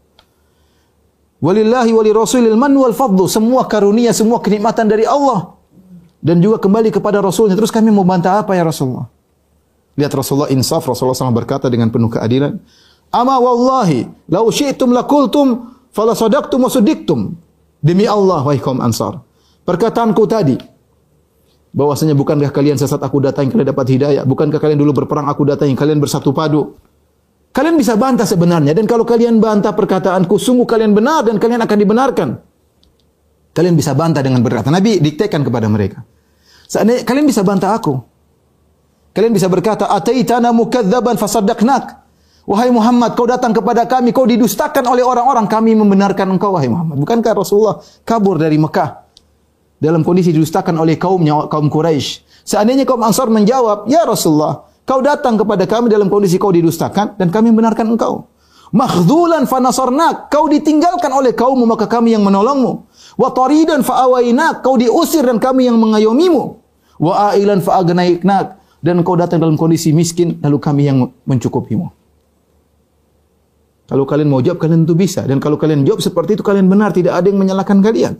Walillahi wali rasulil man wal fadlu. Semua karunia, semua kenikmatan dari Allah. Dan juga kembali kepada Rasulnya. Terus kami mau bantah apa ya Rasulullah? Lihat Rasulullah insaf. Rasulullah SAW berkata dengan penuh keadilan. Ama wallahi, lau syi'tum lakultum, fala sadaqtum wa sudiktum. Demi Allah, wahai kaum Ansar. Perkataanku tadi, bahwasanya bukankah kalian sesat aku datang kalian dapat hidayah? Bukankah kalian dulu berperang aku datang kalian bersatu padu? Kalian bisa bantah sebenarnya dan kalau kalian bantah perkataanku sungguh kalian benar dan kalian akan dibenarkan. Kalian bisa bantah dengan berkata Nabi diktekan kepada mereka. Seandainya kalian bisa bantah aku. Kalian bisa berkata ataitana mukadziban fasaddaqnak. Wahai Muhammad, kau datang kepada kami, kau didustakan oleh orang-orang, kami membenarkan engkau, wahai Muhammad. Bukankah Rasulullah kabur dari Mekah dalam kondisi didustakan oleh kaumnya, kaum Quraisy? Seandainya kaum Ansar menjawab, Ya Rasulullah, kau datang kepada kami dalam kondisi kau didustakan dan kami membenarkan engkau. Makhzulan fanasarnak, kau ditinggalkan oleh kaummu maka kami yang menolongmu. Wa taridan fa'awainak, kau diusir dan kami yang mengayomimu. Wa ailan fa'agnaiknak, dan kau datang dalam kondisi miskin lalu kami yang mencukupimu. Kalau kalian mau jawab, kalian itu bisa. Dan kalau kalian jawab seperti itu, kalian benar. Tidak ada yang menyalahkan kalian.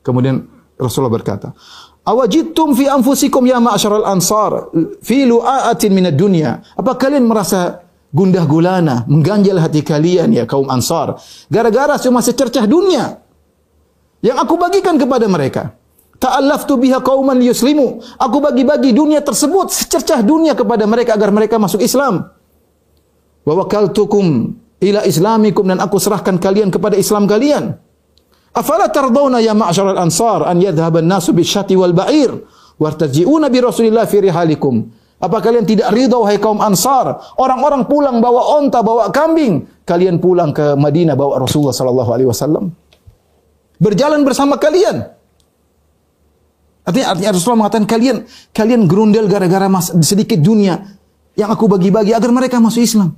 Kemudian Rasulullah berkata, Awajidtum fi anfusikum ya ma'asyaral ansar fi lu'aatin minad dunya. Apa kalian merasa gundah gulana, mengganjal hati kalian ya kaum ansar. Gara-gara cuma secercah dunia. Yang aku bagikan kepada mereka. Ta'allaftu biha qauman yuslimu. Aku bagi-bagi dunia tersebut, secercah dunia kepada mereka agar mereka masuk Islam wa wakaltukum ila islamikum dan aku serahkan kalian kepada Islam kalian. Afala tardawna ya ma'syaral ansar an yadhhab an-nasu bisyati wal ba'ir wartaji'una bi Rasulillah fi rihalikum. Apa kalian tidak ridha wahai kaum Ansar? Orang-orang pulang bawa onta, bawa kambing. Kalian pulang ke Madinah bawa Rasulullah sallallahu alaihi wasallam. Berjalan bersama kalian. Artinya, artinya Rasulullah mengatakan kalian kalian gerundel gara-gara sedikit dunia yang aku bagi-bagi agar mereka masuk Islam.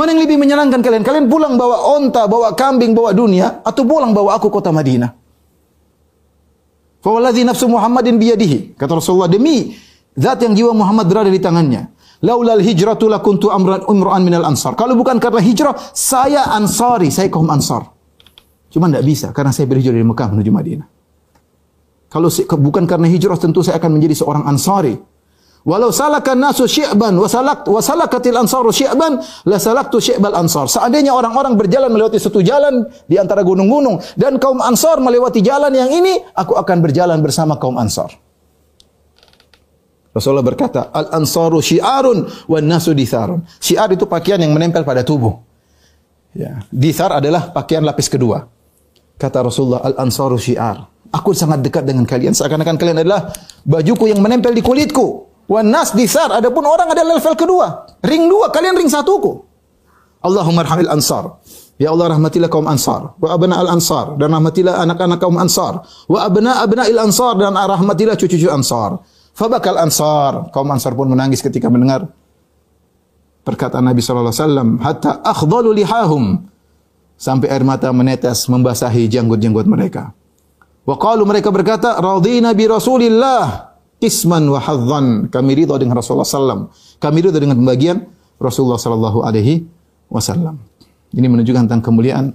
Mana yang lebih menyenangkan kalian? Kalian pulang bawa onta, bawa kambing, bawa dunia, atau pulang bawa aku kota Madinah? Fawalladhi nafsu Muhammadin biyadihi. Kata Rasulullah, demi zat yang jiwa Muhammad berada di tangannya. Laulal hijratu lakuntu amran umra'an minal ansar. Kalau bukan karena hijrah, saya ansari, saya kaum ansar. Cuma tidak bisa, karena saya berhijrah dari Mekah menuju Madinah. Kalau bukan karena hijrah, tentu saya akan menjadi seorang ansari. Walau salakan nasu syi'ban wa salak wa salakatil ansaru syi'ban la salaktu syi'bal ansar. Seandainya orang-orang berjalan melewati satu jalan di antara gunung-gunung dan kaum ansar melewati jalan yang ini, aku akan berjalan bersama kaum ansar. Rasulullah berkata, al-ansaru syiarun wan nasu ditharun. Syiar itu pakaian yang menempel pada tubuh. Ya. Dithar adalah pakaian lapis kedua. Kata Rasulullah, al-ansaru syiar. Aku sangat dekat dengan kalian. Seakan-akan kalian adalah bajuku yang menempel di kulitku. Wan nas disar. Adapun orang ada level kedua. Ring dua, kalian ring satuku. Allahumma arhamil ansar. Ya Allah rahmatilah kaum Ansar wa abna al Ansar dan rahmatilah anak-anak kaum Ansar wa abna abna il Ansar dan rahmatilah cucu-cucu Ansar. Fabakal Ansar, kaum Ansar pun menangis ketika mendengar perkataan Nabi wasallam hatta akhdalu lihahum sampai air mata menetes membasahi janggut-janggut mereka. Wa qalu mereka berkata radina bi Rasulillah isman wa hadzan. Kami ridha dengan Rasulullah sallam. Kami ridha dengan pembagian Rasulullah sallallahu alaihi wasallam. Ini menunjukkan tentang kemuliaan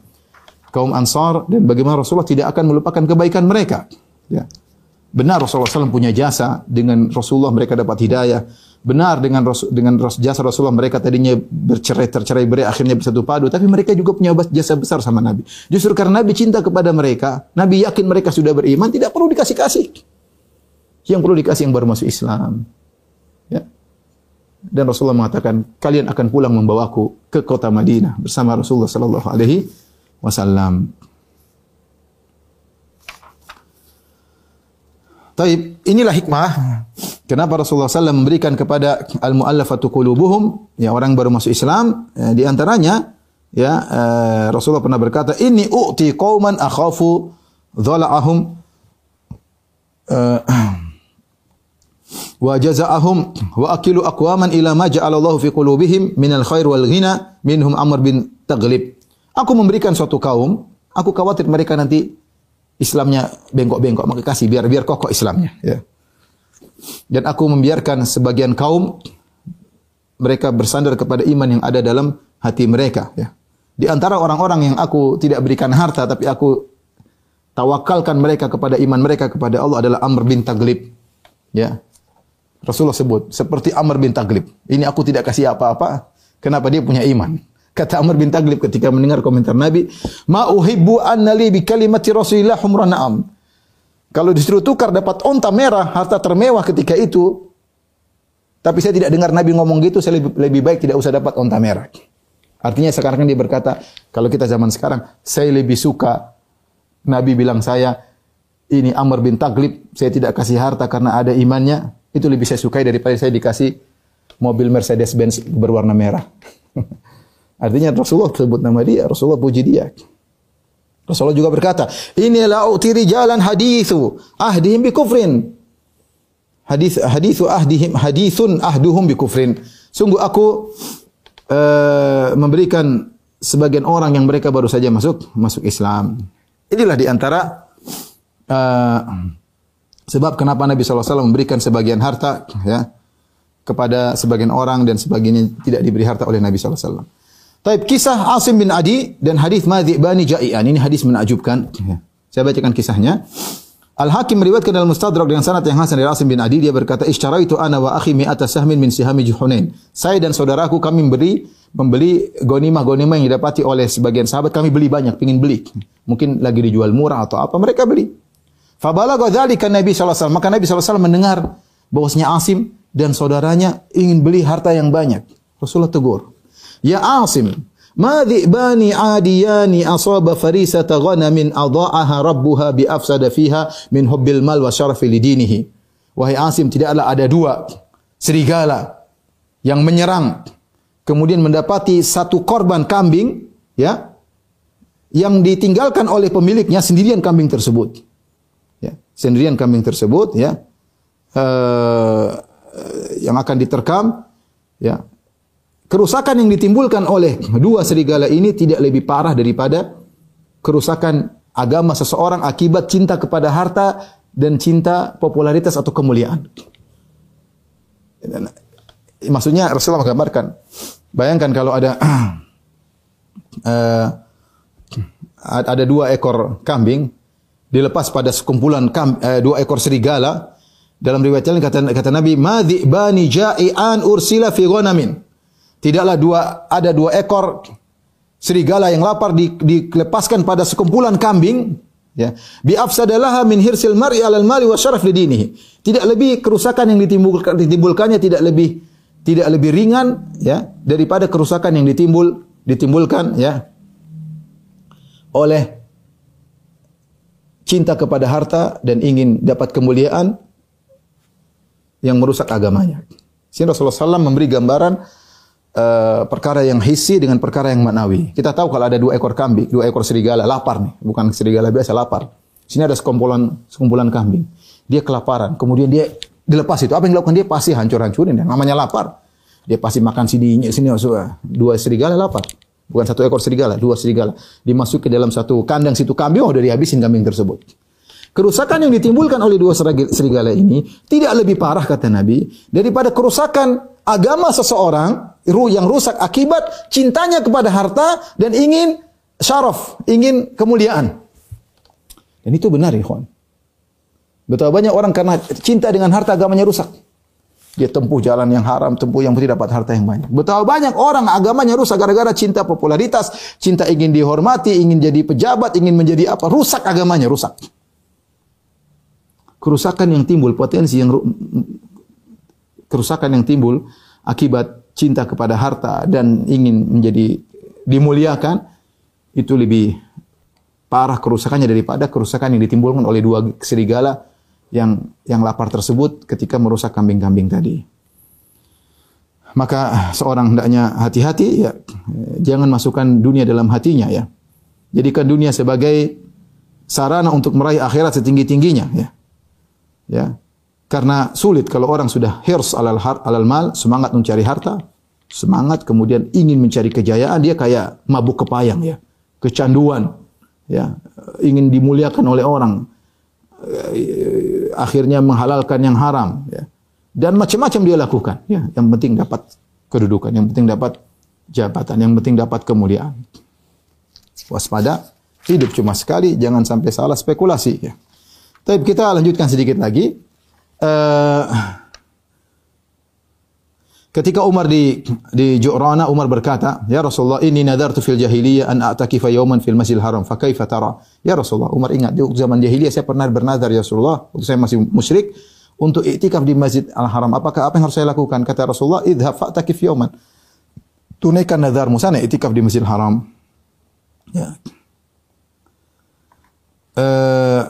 kaum Ansar dan bagaimana Rasulullah tidak akan melupakan kebaikan mereka. Ya. Benar Rasulullah SAW punya jasa dengan Rasulullah mereka dapat hidayah. Benar dengan dengan jasa Rasulullah mereka tadinya bercerai tercerai berai akhirnya bersatu padu. Tapi mereka juga punya jasa besar sama Nabi. Justru karena Nabi cinta kepada mereka, Nabi yakin mereka sudah beriman, tidak perlu dikasih kasih. Yang perlu dikasih yang baru masuk Islam. Ya. Dan Rasulullah mengatakan, kalian akan pulang membawaku ke kota Madinah bersama Rasulullah Sallallahu Alaihi Wasallam. Taib, inilah hikmah kenapa Rasulullah SAW memberikan kepada al-mu'allafatu qulubuhum, ya orang baru masuk Islam, ya, di antaranya ya uh, Rasulullah pernah berkata, "Inni u'ti qauman akhafu dhala'ahum uh, wa jazaa'ahum wa akilu aqwaman ila ma ja'alallahu fi qulubihim minal khair wal ghina minhum Amr bin Taghlib." Aku memberikan suatu kaum, aku khawatir mereka nanti Islamnya bengkok-bengkok maka kasih biar biar kokoh Islamnya ya. Dan aku membiarkan sebagian kaum mereka bersandar kepada iman yang ada dalam hati mereka ya. Di antara orang-orang yang aku tidak berikan harta tapi aku tawakalkan mereka kepada iman mereka kepada Allah adalah Amr bin Taglib. Ya. Rasulullah sebut seperti Amr bin Taglib. Ini aku tidak kasih apa-apa. Kenapa dia punya iman? Kata Amr bin Taglib ketika mendengar komentar Nabi, "Ma uhibbu annali bi kalimati Rasulillah humran na'am." Kalau disuruh tukar dapat onta merah, harta termewah ketika itu, tapi saya tidak dengar Nabi ngomong gitu, saya lebih, lebih baik tidak usah dapat onta merah. Artinya sekarang kan dia berkata, kalau kita zaman sekarang, saya lebih suka Nabi bilang saya, ini Amr bin Taglib, saya tidak kasih harta karena ada imannya, itu lebih saya sukai daripada saya dikasih mobil Mercedes-Benz berwarna merah. Artinya Rasulullah sebut nama dia, Rasulullah puji dia. Rasulullah juga berkata, "Inilah uti rijalan hadithu ahdihim bi kufrin." Hadis hadithu ahdihim hadithun ahduhum bi kufrin. Sungguh aku uh, memberikan sebagian orang yang mereka baru saja masuk masuk Islam. Inilah di antara uh, sebab kenapa Nabi SAW memberikan sebagian harta ya kepada sebagian orang dan sebagiannya tidak diberi harta oleh Nabi SAW. Taib kisah Asim bin Adi dan hadis Madhi bani Ja'ian. Ini hadis menakjubkan. Ya. Saya bacakan kisahnya. Al-Hakim meriwayatkan dalam Mustadrak dengan sanad yang hasan dari Asim bin Adi dia berkata ishtaraitu ana wa akhi mi'ata sahmin min sihami Juhunain. Saya dan saudaraku kami memberi membeli gonimah-gonimah yang didapati oleh sebagian sahabat kami beli banyak, pingin beli. Mungkin lagi dijual murah atau apa mereka beli. Fabalagha dzalika Nabi sallallahu alaihi wasallam. Maka Nabi sallallahu alaihi wasallam mendengar bahwasanya Asim dan saudaranya ingin beli harta yang banyak. Rasulullah tegur. Ya Asim, ma dhi'bani adiyani asaba farisata ghanamin adha'aha rabbuha bi afsada fiha min hubbil mal wa syarafi lidinihi. Wahai Asim, tidaklah ada dua serigala yang menyerang kemudian mendapati satu korban kambing ya yang ditinggalkan oleh pemiliknya sendirian kambing tersebut. Sendirian kambing tersebut ya uh, yang akan diterkam ya kerusakan yang ditimbulkan oleh dua serigala ini tidak lebih parah daripada kerusakan agama seseorang akibat cinta kepada harta dan cinta popularitas atau kemuliaan. Maksudnya Rasulullah menggambarkan, bayangkan kalau ada uh, ada dua ekor kambing dilepas pada sekumpulan kam, uh, dua ekor serigala. Dalam riwayat lain kata kata Nabi madhi bani ja'ian ursila fi ghanamin. Tidaklah dua ada dua ekor serigala yang lapar di, dilepaskan pada sekumpulan kambing ya. Bi afsadalaha min hirsil mar'i 'alal mali wa syaraf lidinihi tidak lebih kerusakan yang ditimbulkan ditimbulkannya tidak lebih tidak lebih ringan ya daripada kerusakan yang ditimbul ditimbulkan ya oleh cinta kepada harta dan ingin dapat kemuliaan yang merusak agamanya. Sehingga Rasulullah SAW memberi gambaran eh, perkara yang hissi dengan perkara yang maknawi. Kita tahu kalau ada dua ekor kambing, dua ekor serigala lapar nih, bukan serigala biasa lapar. Sini ada sekumpulan sekumpulan kambing. Dia kelaparan, kemudian dia dilepas itu. Apa yang dilakukan dia pasti hancur-hancurin. Namanya lapar. Dia pasti makan sini, sini, dua serigala lapar. Bukan satu ekor serigala, dua serigala. Dimasuk ke dalam satu kandang situ kambing, oh udah dihabisin kambing tersebut. Kerusakan yang ditimbulkan oleh dua serigala ini tidak lebih parah kata Nabi daripada kerusakan agama seseorang yang rusak akibat cintanya kepada harta dan ingin syaraf, ingin kemuliaan. Dan itu benar, ikhwan. Betapa banyak orang karena cinta dengan harta agamanya rusak. Dia tempuh jalan yang haram, tempuh yang tidak dapat harta yang banyak. Betapa banyak orang agamanya rusak gara-gara cinta popularitas, cinta ingin dihormati, ingin jadi pejabat, ingin menjadi apa, rusak agamanya, rusak. Kerusakan yang timbul, potensi yang ru- kerusakan yang timbul akibat cinta kepada harta dan ingin menjadi dimuliakan itu lebih parah kerusakannya daripada kerusakan yang ditimbulkan oleh dua serigala yang yang lapar tersebut ketika merusak kambing-kambing tadi. Maka seorang hendaknya hati-hati ya jangan masukkan dunia dalam hatinya ya. Jadikan dunia sebagai sarana untuk meraih akhirat setinggi-tingginya ya. Ya. Karena sulit kalau orang sudah hirs alal har, alal mal, semangat mencari harta, semangat kemudian ingin mencari kejayaan, dia kayak mabuk kepayang ya. Kecanduan ya, ingin dimuliakan oleh orang. Eh, Akhirnya menghalalkan yang haram ya. Dan macam-macam dia lakukan ya. Yang penting dapat kedudukan, yang penting dapat jabatan, yang penting dapat kemuliaan. Waspada, hidup cuma sekali, jangan sampai salah spekulasi ya. Tapi kita lanjutkan sedikit lagi. Eh, ketika Umar di di Ju'rana, Umar berkata, "Ya Rasulullah, inni nadartu fil jahiliyah an a'takifa yawman fil Masjidil Haram, fa kaifa tara?" Ya Rasulullah, Umar ingat di zaman jahiliyah saya pernah bernazar ya Rasulullah, waktu saya masih musyrik untuk iktikaf di Masjid Al-Haram. Apakah apa yang harus saya lakukan? Kata Rasulullah, "Idhhab fa'takif yawman." Tunaikan nazarmu sana iktikaf di Masjidil Haram. Ya. Eh,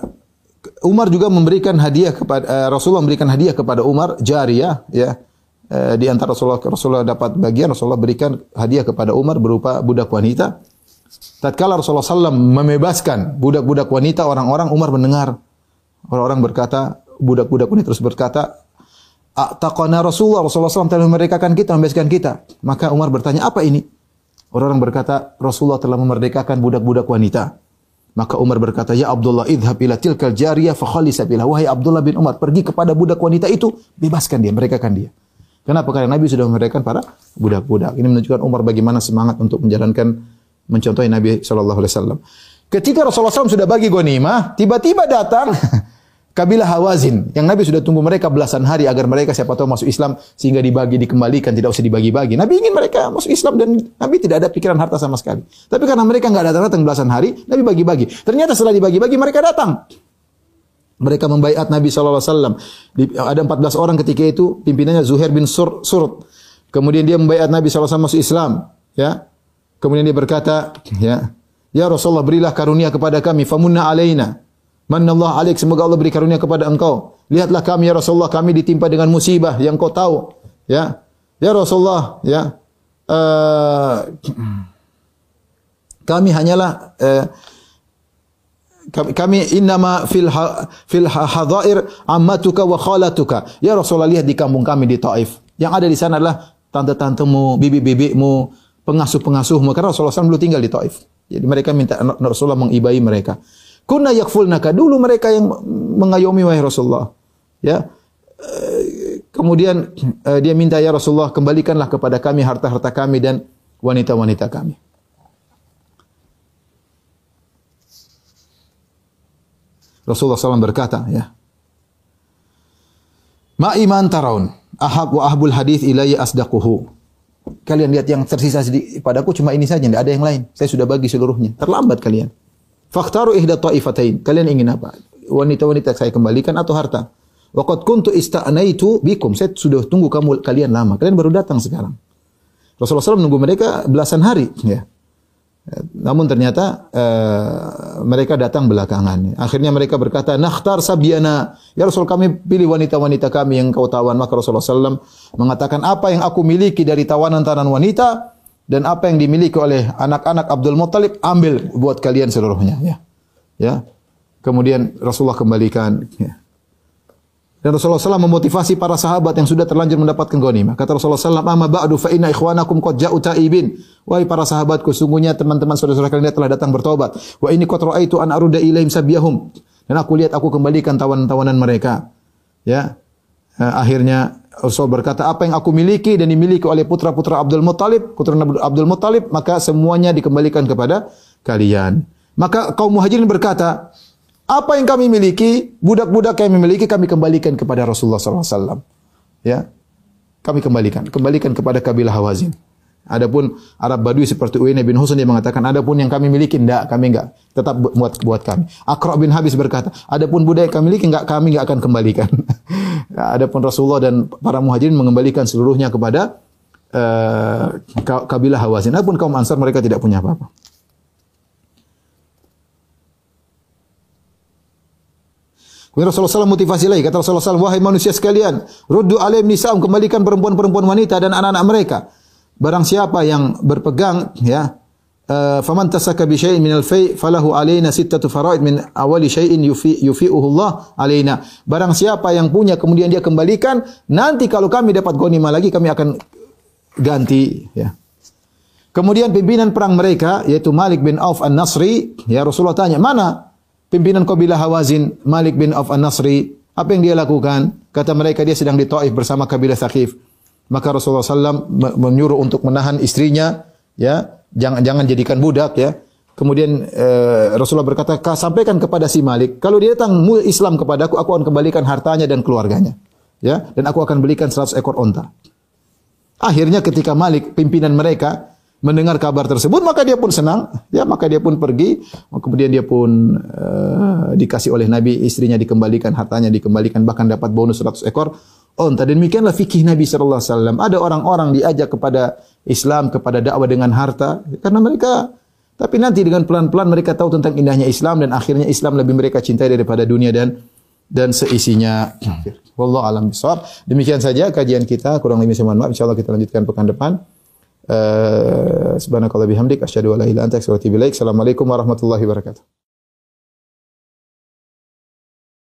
Umar juga memberikan hadiah kepada eh, Rasulullah memberikan hadiah kepada Umar jariyah ya. Eh, di antara Rasulullah Rasulullah dapat bagian Rasulullah berikan hadiah kepada Umar berupa budak wanita. Tatkala Rasulullah SAW membebaskan budak-budak wanita orang-orang Umar mendengar orang-orang berkata budak-budak wanita terus berkata Taqana Rasulullah Rasulullah SAW telah memerdekakan kita membebaskan kita. Maka Umar bertanya apa ini? Orang-orang berkata Rasulullah telah memerdekakan budak-budak wanita. Maka Umar berkata, "Ya Abdullah, idhhab ila tilkal jariyah fa khalis sabilah." Wahai Abdullah bin Umar, pergi kepada budak wanita itu, bebaskan dia, merekakan dia. Kenapa? Karena Nabi sudah memerdekakan para budak-budak. Ini menunjukkan Umar bagaimana semangat untuk menjalankan mencontohi Nabi sallallahu alaihi wasallam. Ketika Rasulullah SAW sudah bagi ghanimah, tiba-tiba datang kabilah Hawazin yang Nabi sudah tunggu mereka belasan hari agar mereka siapa tahu masuk Islam sehingga dibagi dikembalikan tidak usah dibagi-bagi. Nabi ingin mereka masuk Islam dan Nabi tidak ada pikiran harta sama sekali. Tapi karena mereka nggak datang-datang belasan hari, Nabi bagi-bagi. Ternyata setelah dibagi-bagi mereka datang. Mereka membaiat Nabi SAW. Di- Ada 14 orang ketika itu, pimpinannya Zuhair bin Sur, Surut. Kemudian dia membaiat Nabi SAW masuk Islam. Ya. Kemudian dia berkata, ya, Ya Rasulullah berilah karunia kepada kami, famunna alaina. Manallah alaik, semoga Allah beri karunia kepada engkau. Lihatlah kami ya Rasulullah, kami ditimpa dengan musibah yang kau tahu. Ya. Ya Rasulullah, ya. eh, kami hanyalah eh, kami, innama fil ha, fil ha- hadair ammatuka wa khalatuka. Ya Rasulullah lihat di kampung kami di Taif. Yang ada di sana adalah tante-tantemu, bibi-bibimu, pengasuh-pengasuhmu karena Rasulullah SAW dulu tinggal di Taif. Jadi mereka minta Rasulullah mengibai mereka. Kunna yakfulnaka dulu mereka yang mengayomi wahai Rasulullah. Ya. Eh, Kemudian eh, dia minta ya Rasulullah kembalikanlah kepada kami harta-harta kami dan wanita-wanita kami. Rasulullah SAW berkata, ya. Ma iman taraun ahab wa ahbul hadis ilayya asdaquhu. Kalian lihat yang tersisa sedikit padaku cuma ini saja, tidak ada yang lain. Saya sudah bagi seluruhnya. Terlambat kalian. Fakhtaru ihda ta'ifatain. Kalian ingin apa? Wanita-wanita saya kembalikan atau harta? Waqad kuntu ista'naitu bikum. Saya sudah tunggu kamu kalian lama. Kalian baru datang sekarang. Rasulullah SAW menunggu mereka belasan hari. Ya. Namun ternyata eh, mereka datang belakangan. Akhirnya mereka berkata, "Nakhtar sabiana." Ya Rasul, kami pilih wanita-wanita kami yang kau tawan. Maka Rasulullah SAW mengatakan, "Apa yang aku miliki dari tawanan-tawanan wanita dan apa yang dimiliki oleh anak-anak Abdul Muttalib, ambil buat kalian seluruhnya." Ya. Ya. Kemudian Rasulullah kembalikan. Ya. Dan Rasulullah SAW memotivasi para sahabat yang sudah terlanjur mendapatkan ghanimah. Kata Rasulullah SAW, "Amma ba'du fa inna ikhwanakum qad ja'u ta'ibin." Wahai para sahabatku, sungguhnya teman-teman saudara-saudara kalian telah datang bertobat. Wa ini qad ra'aitu an aruda ilaihim sabiyahum. Dan aku lihat aku kembalikan tawanan-tawanan mereka. Ya. Eh, akhirnya Rasul berkata, apa yang aku miliki dan dimiliki oleh putra-putra Abdul Muttalib, putra Abdul Muttalib, maka semuanya dikembalikan kepada kalian. Maka kaum muhajirin berkata, apa yang kami miliki, budak-budak yang memiliki kami kembalikan kepada Rasulullah SAW. Ya, kami kembalikan, kembalikan kepada kabilah Hawazin. Adapun Arab Badui seperti Uyainah bin Husain dia mengatakan, adapun yang kami miliki enggak, kami enggak, tetap buat buat kami. Akra bin Habis berkata, adapun budak yang kami miliki enggak, kami enggak akan kembalikan. adapun Rasulullah dan para muhajirin mengembalikan seluruhnya kepada uh, kabilah Hawazin. Adapun kaum Ansar mereka tidak punya apa-apa. Kemudian Rasulullah SAW motivasi lagi. Kata Rasulullah SAW, wahai manusia sekalian, ruddu alaihim nisa'um, kembalikan perempuan-perempuan wanita dan anak-anak mereka. Barang siapa yang berpegang, ya, uh, faman tasaka bi syai'in minal fai' falahu alaina sittatu faraid min awali syai'in yufi yufi'uhu Allah alaina. Barang siapa yang punya kemudian dia kembalikan, nanti kalau kami dapat ghanimah lagi kami akan ganti, ya. Kemudian pimpinan perang mereka yaitu Malik bin Auf An-Nasri, ya Rasulullah tanya, "Mana pimpinan kabilah Hawazin Malik bin Auf An-Nasri, apa yang dia lakukan? Kata mereka dia sedang di Taif bersama kabilah Thaqif. Maka Rasulullah SAW menyuruh untuk menahan istrinya, ya, jangan jangan jadikan budak, ya. Kemudian eh, Rasulullah berkata, sampaikan kepada si Malik, kalau dia datang Islam kepada aku, aku akan kembalikan hartanya dan keluarganya, ya, dan aku akan belikan 100 ekor onta. Akhirnya ketika Malik pimpinan mereka mendengar kabar tersebut maka dia pun senang ya maka dia pun pergi kemudian dia pun uh, dikasih oleh Nabi istrinya dikembalikan hartanya dikembalikan bahkan dapat bonus 100 ekor onta dan demikianlah fikih Nabi sallallahu alaihi wasallam ada orang-orang diajak kepada Islam kepada dakwah dengan harta karena mereka tapi nanti dengan pelan-pelan mereka tahu tentang indahnya Islam dan akhirnya Islam lebih mereka cintai daripada dunia dan dan seisinya. Wallahu alam bisawab. Demikian saja kajian kita. Kurang lebih saya mohon maaf. Insyaallah kita lanjutkan pekan depan. Uh, subhanakallah bihamdik asyhadu an la ilaha illa anta. Assalamualaikum warahmatullahi wabarakatuh.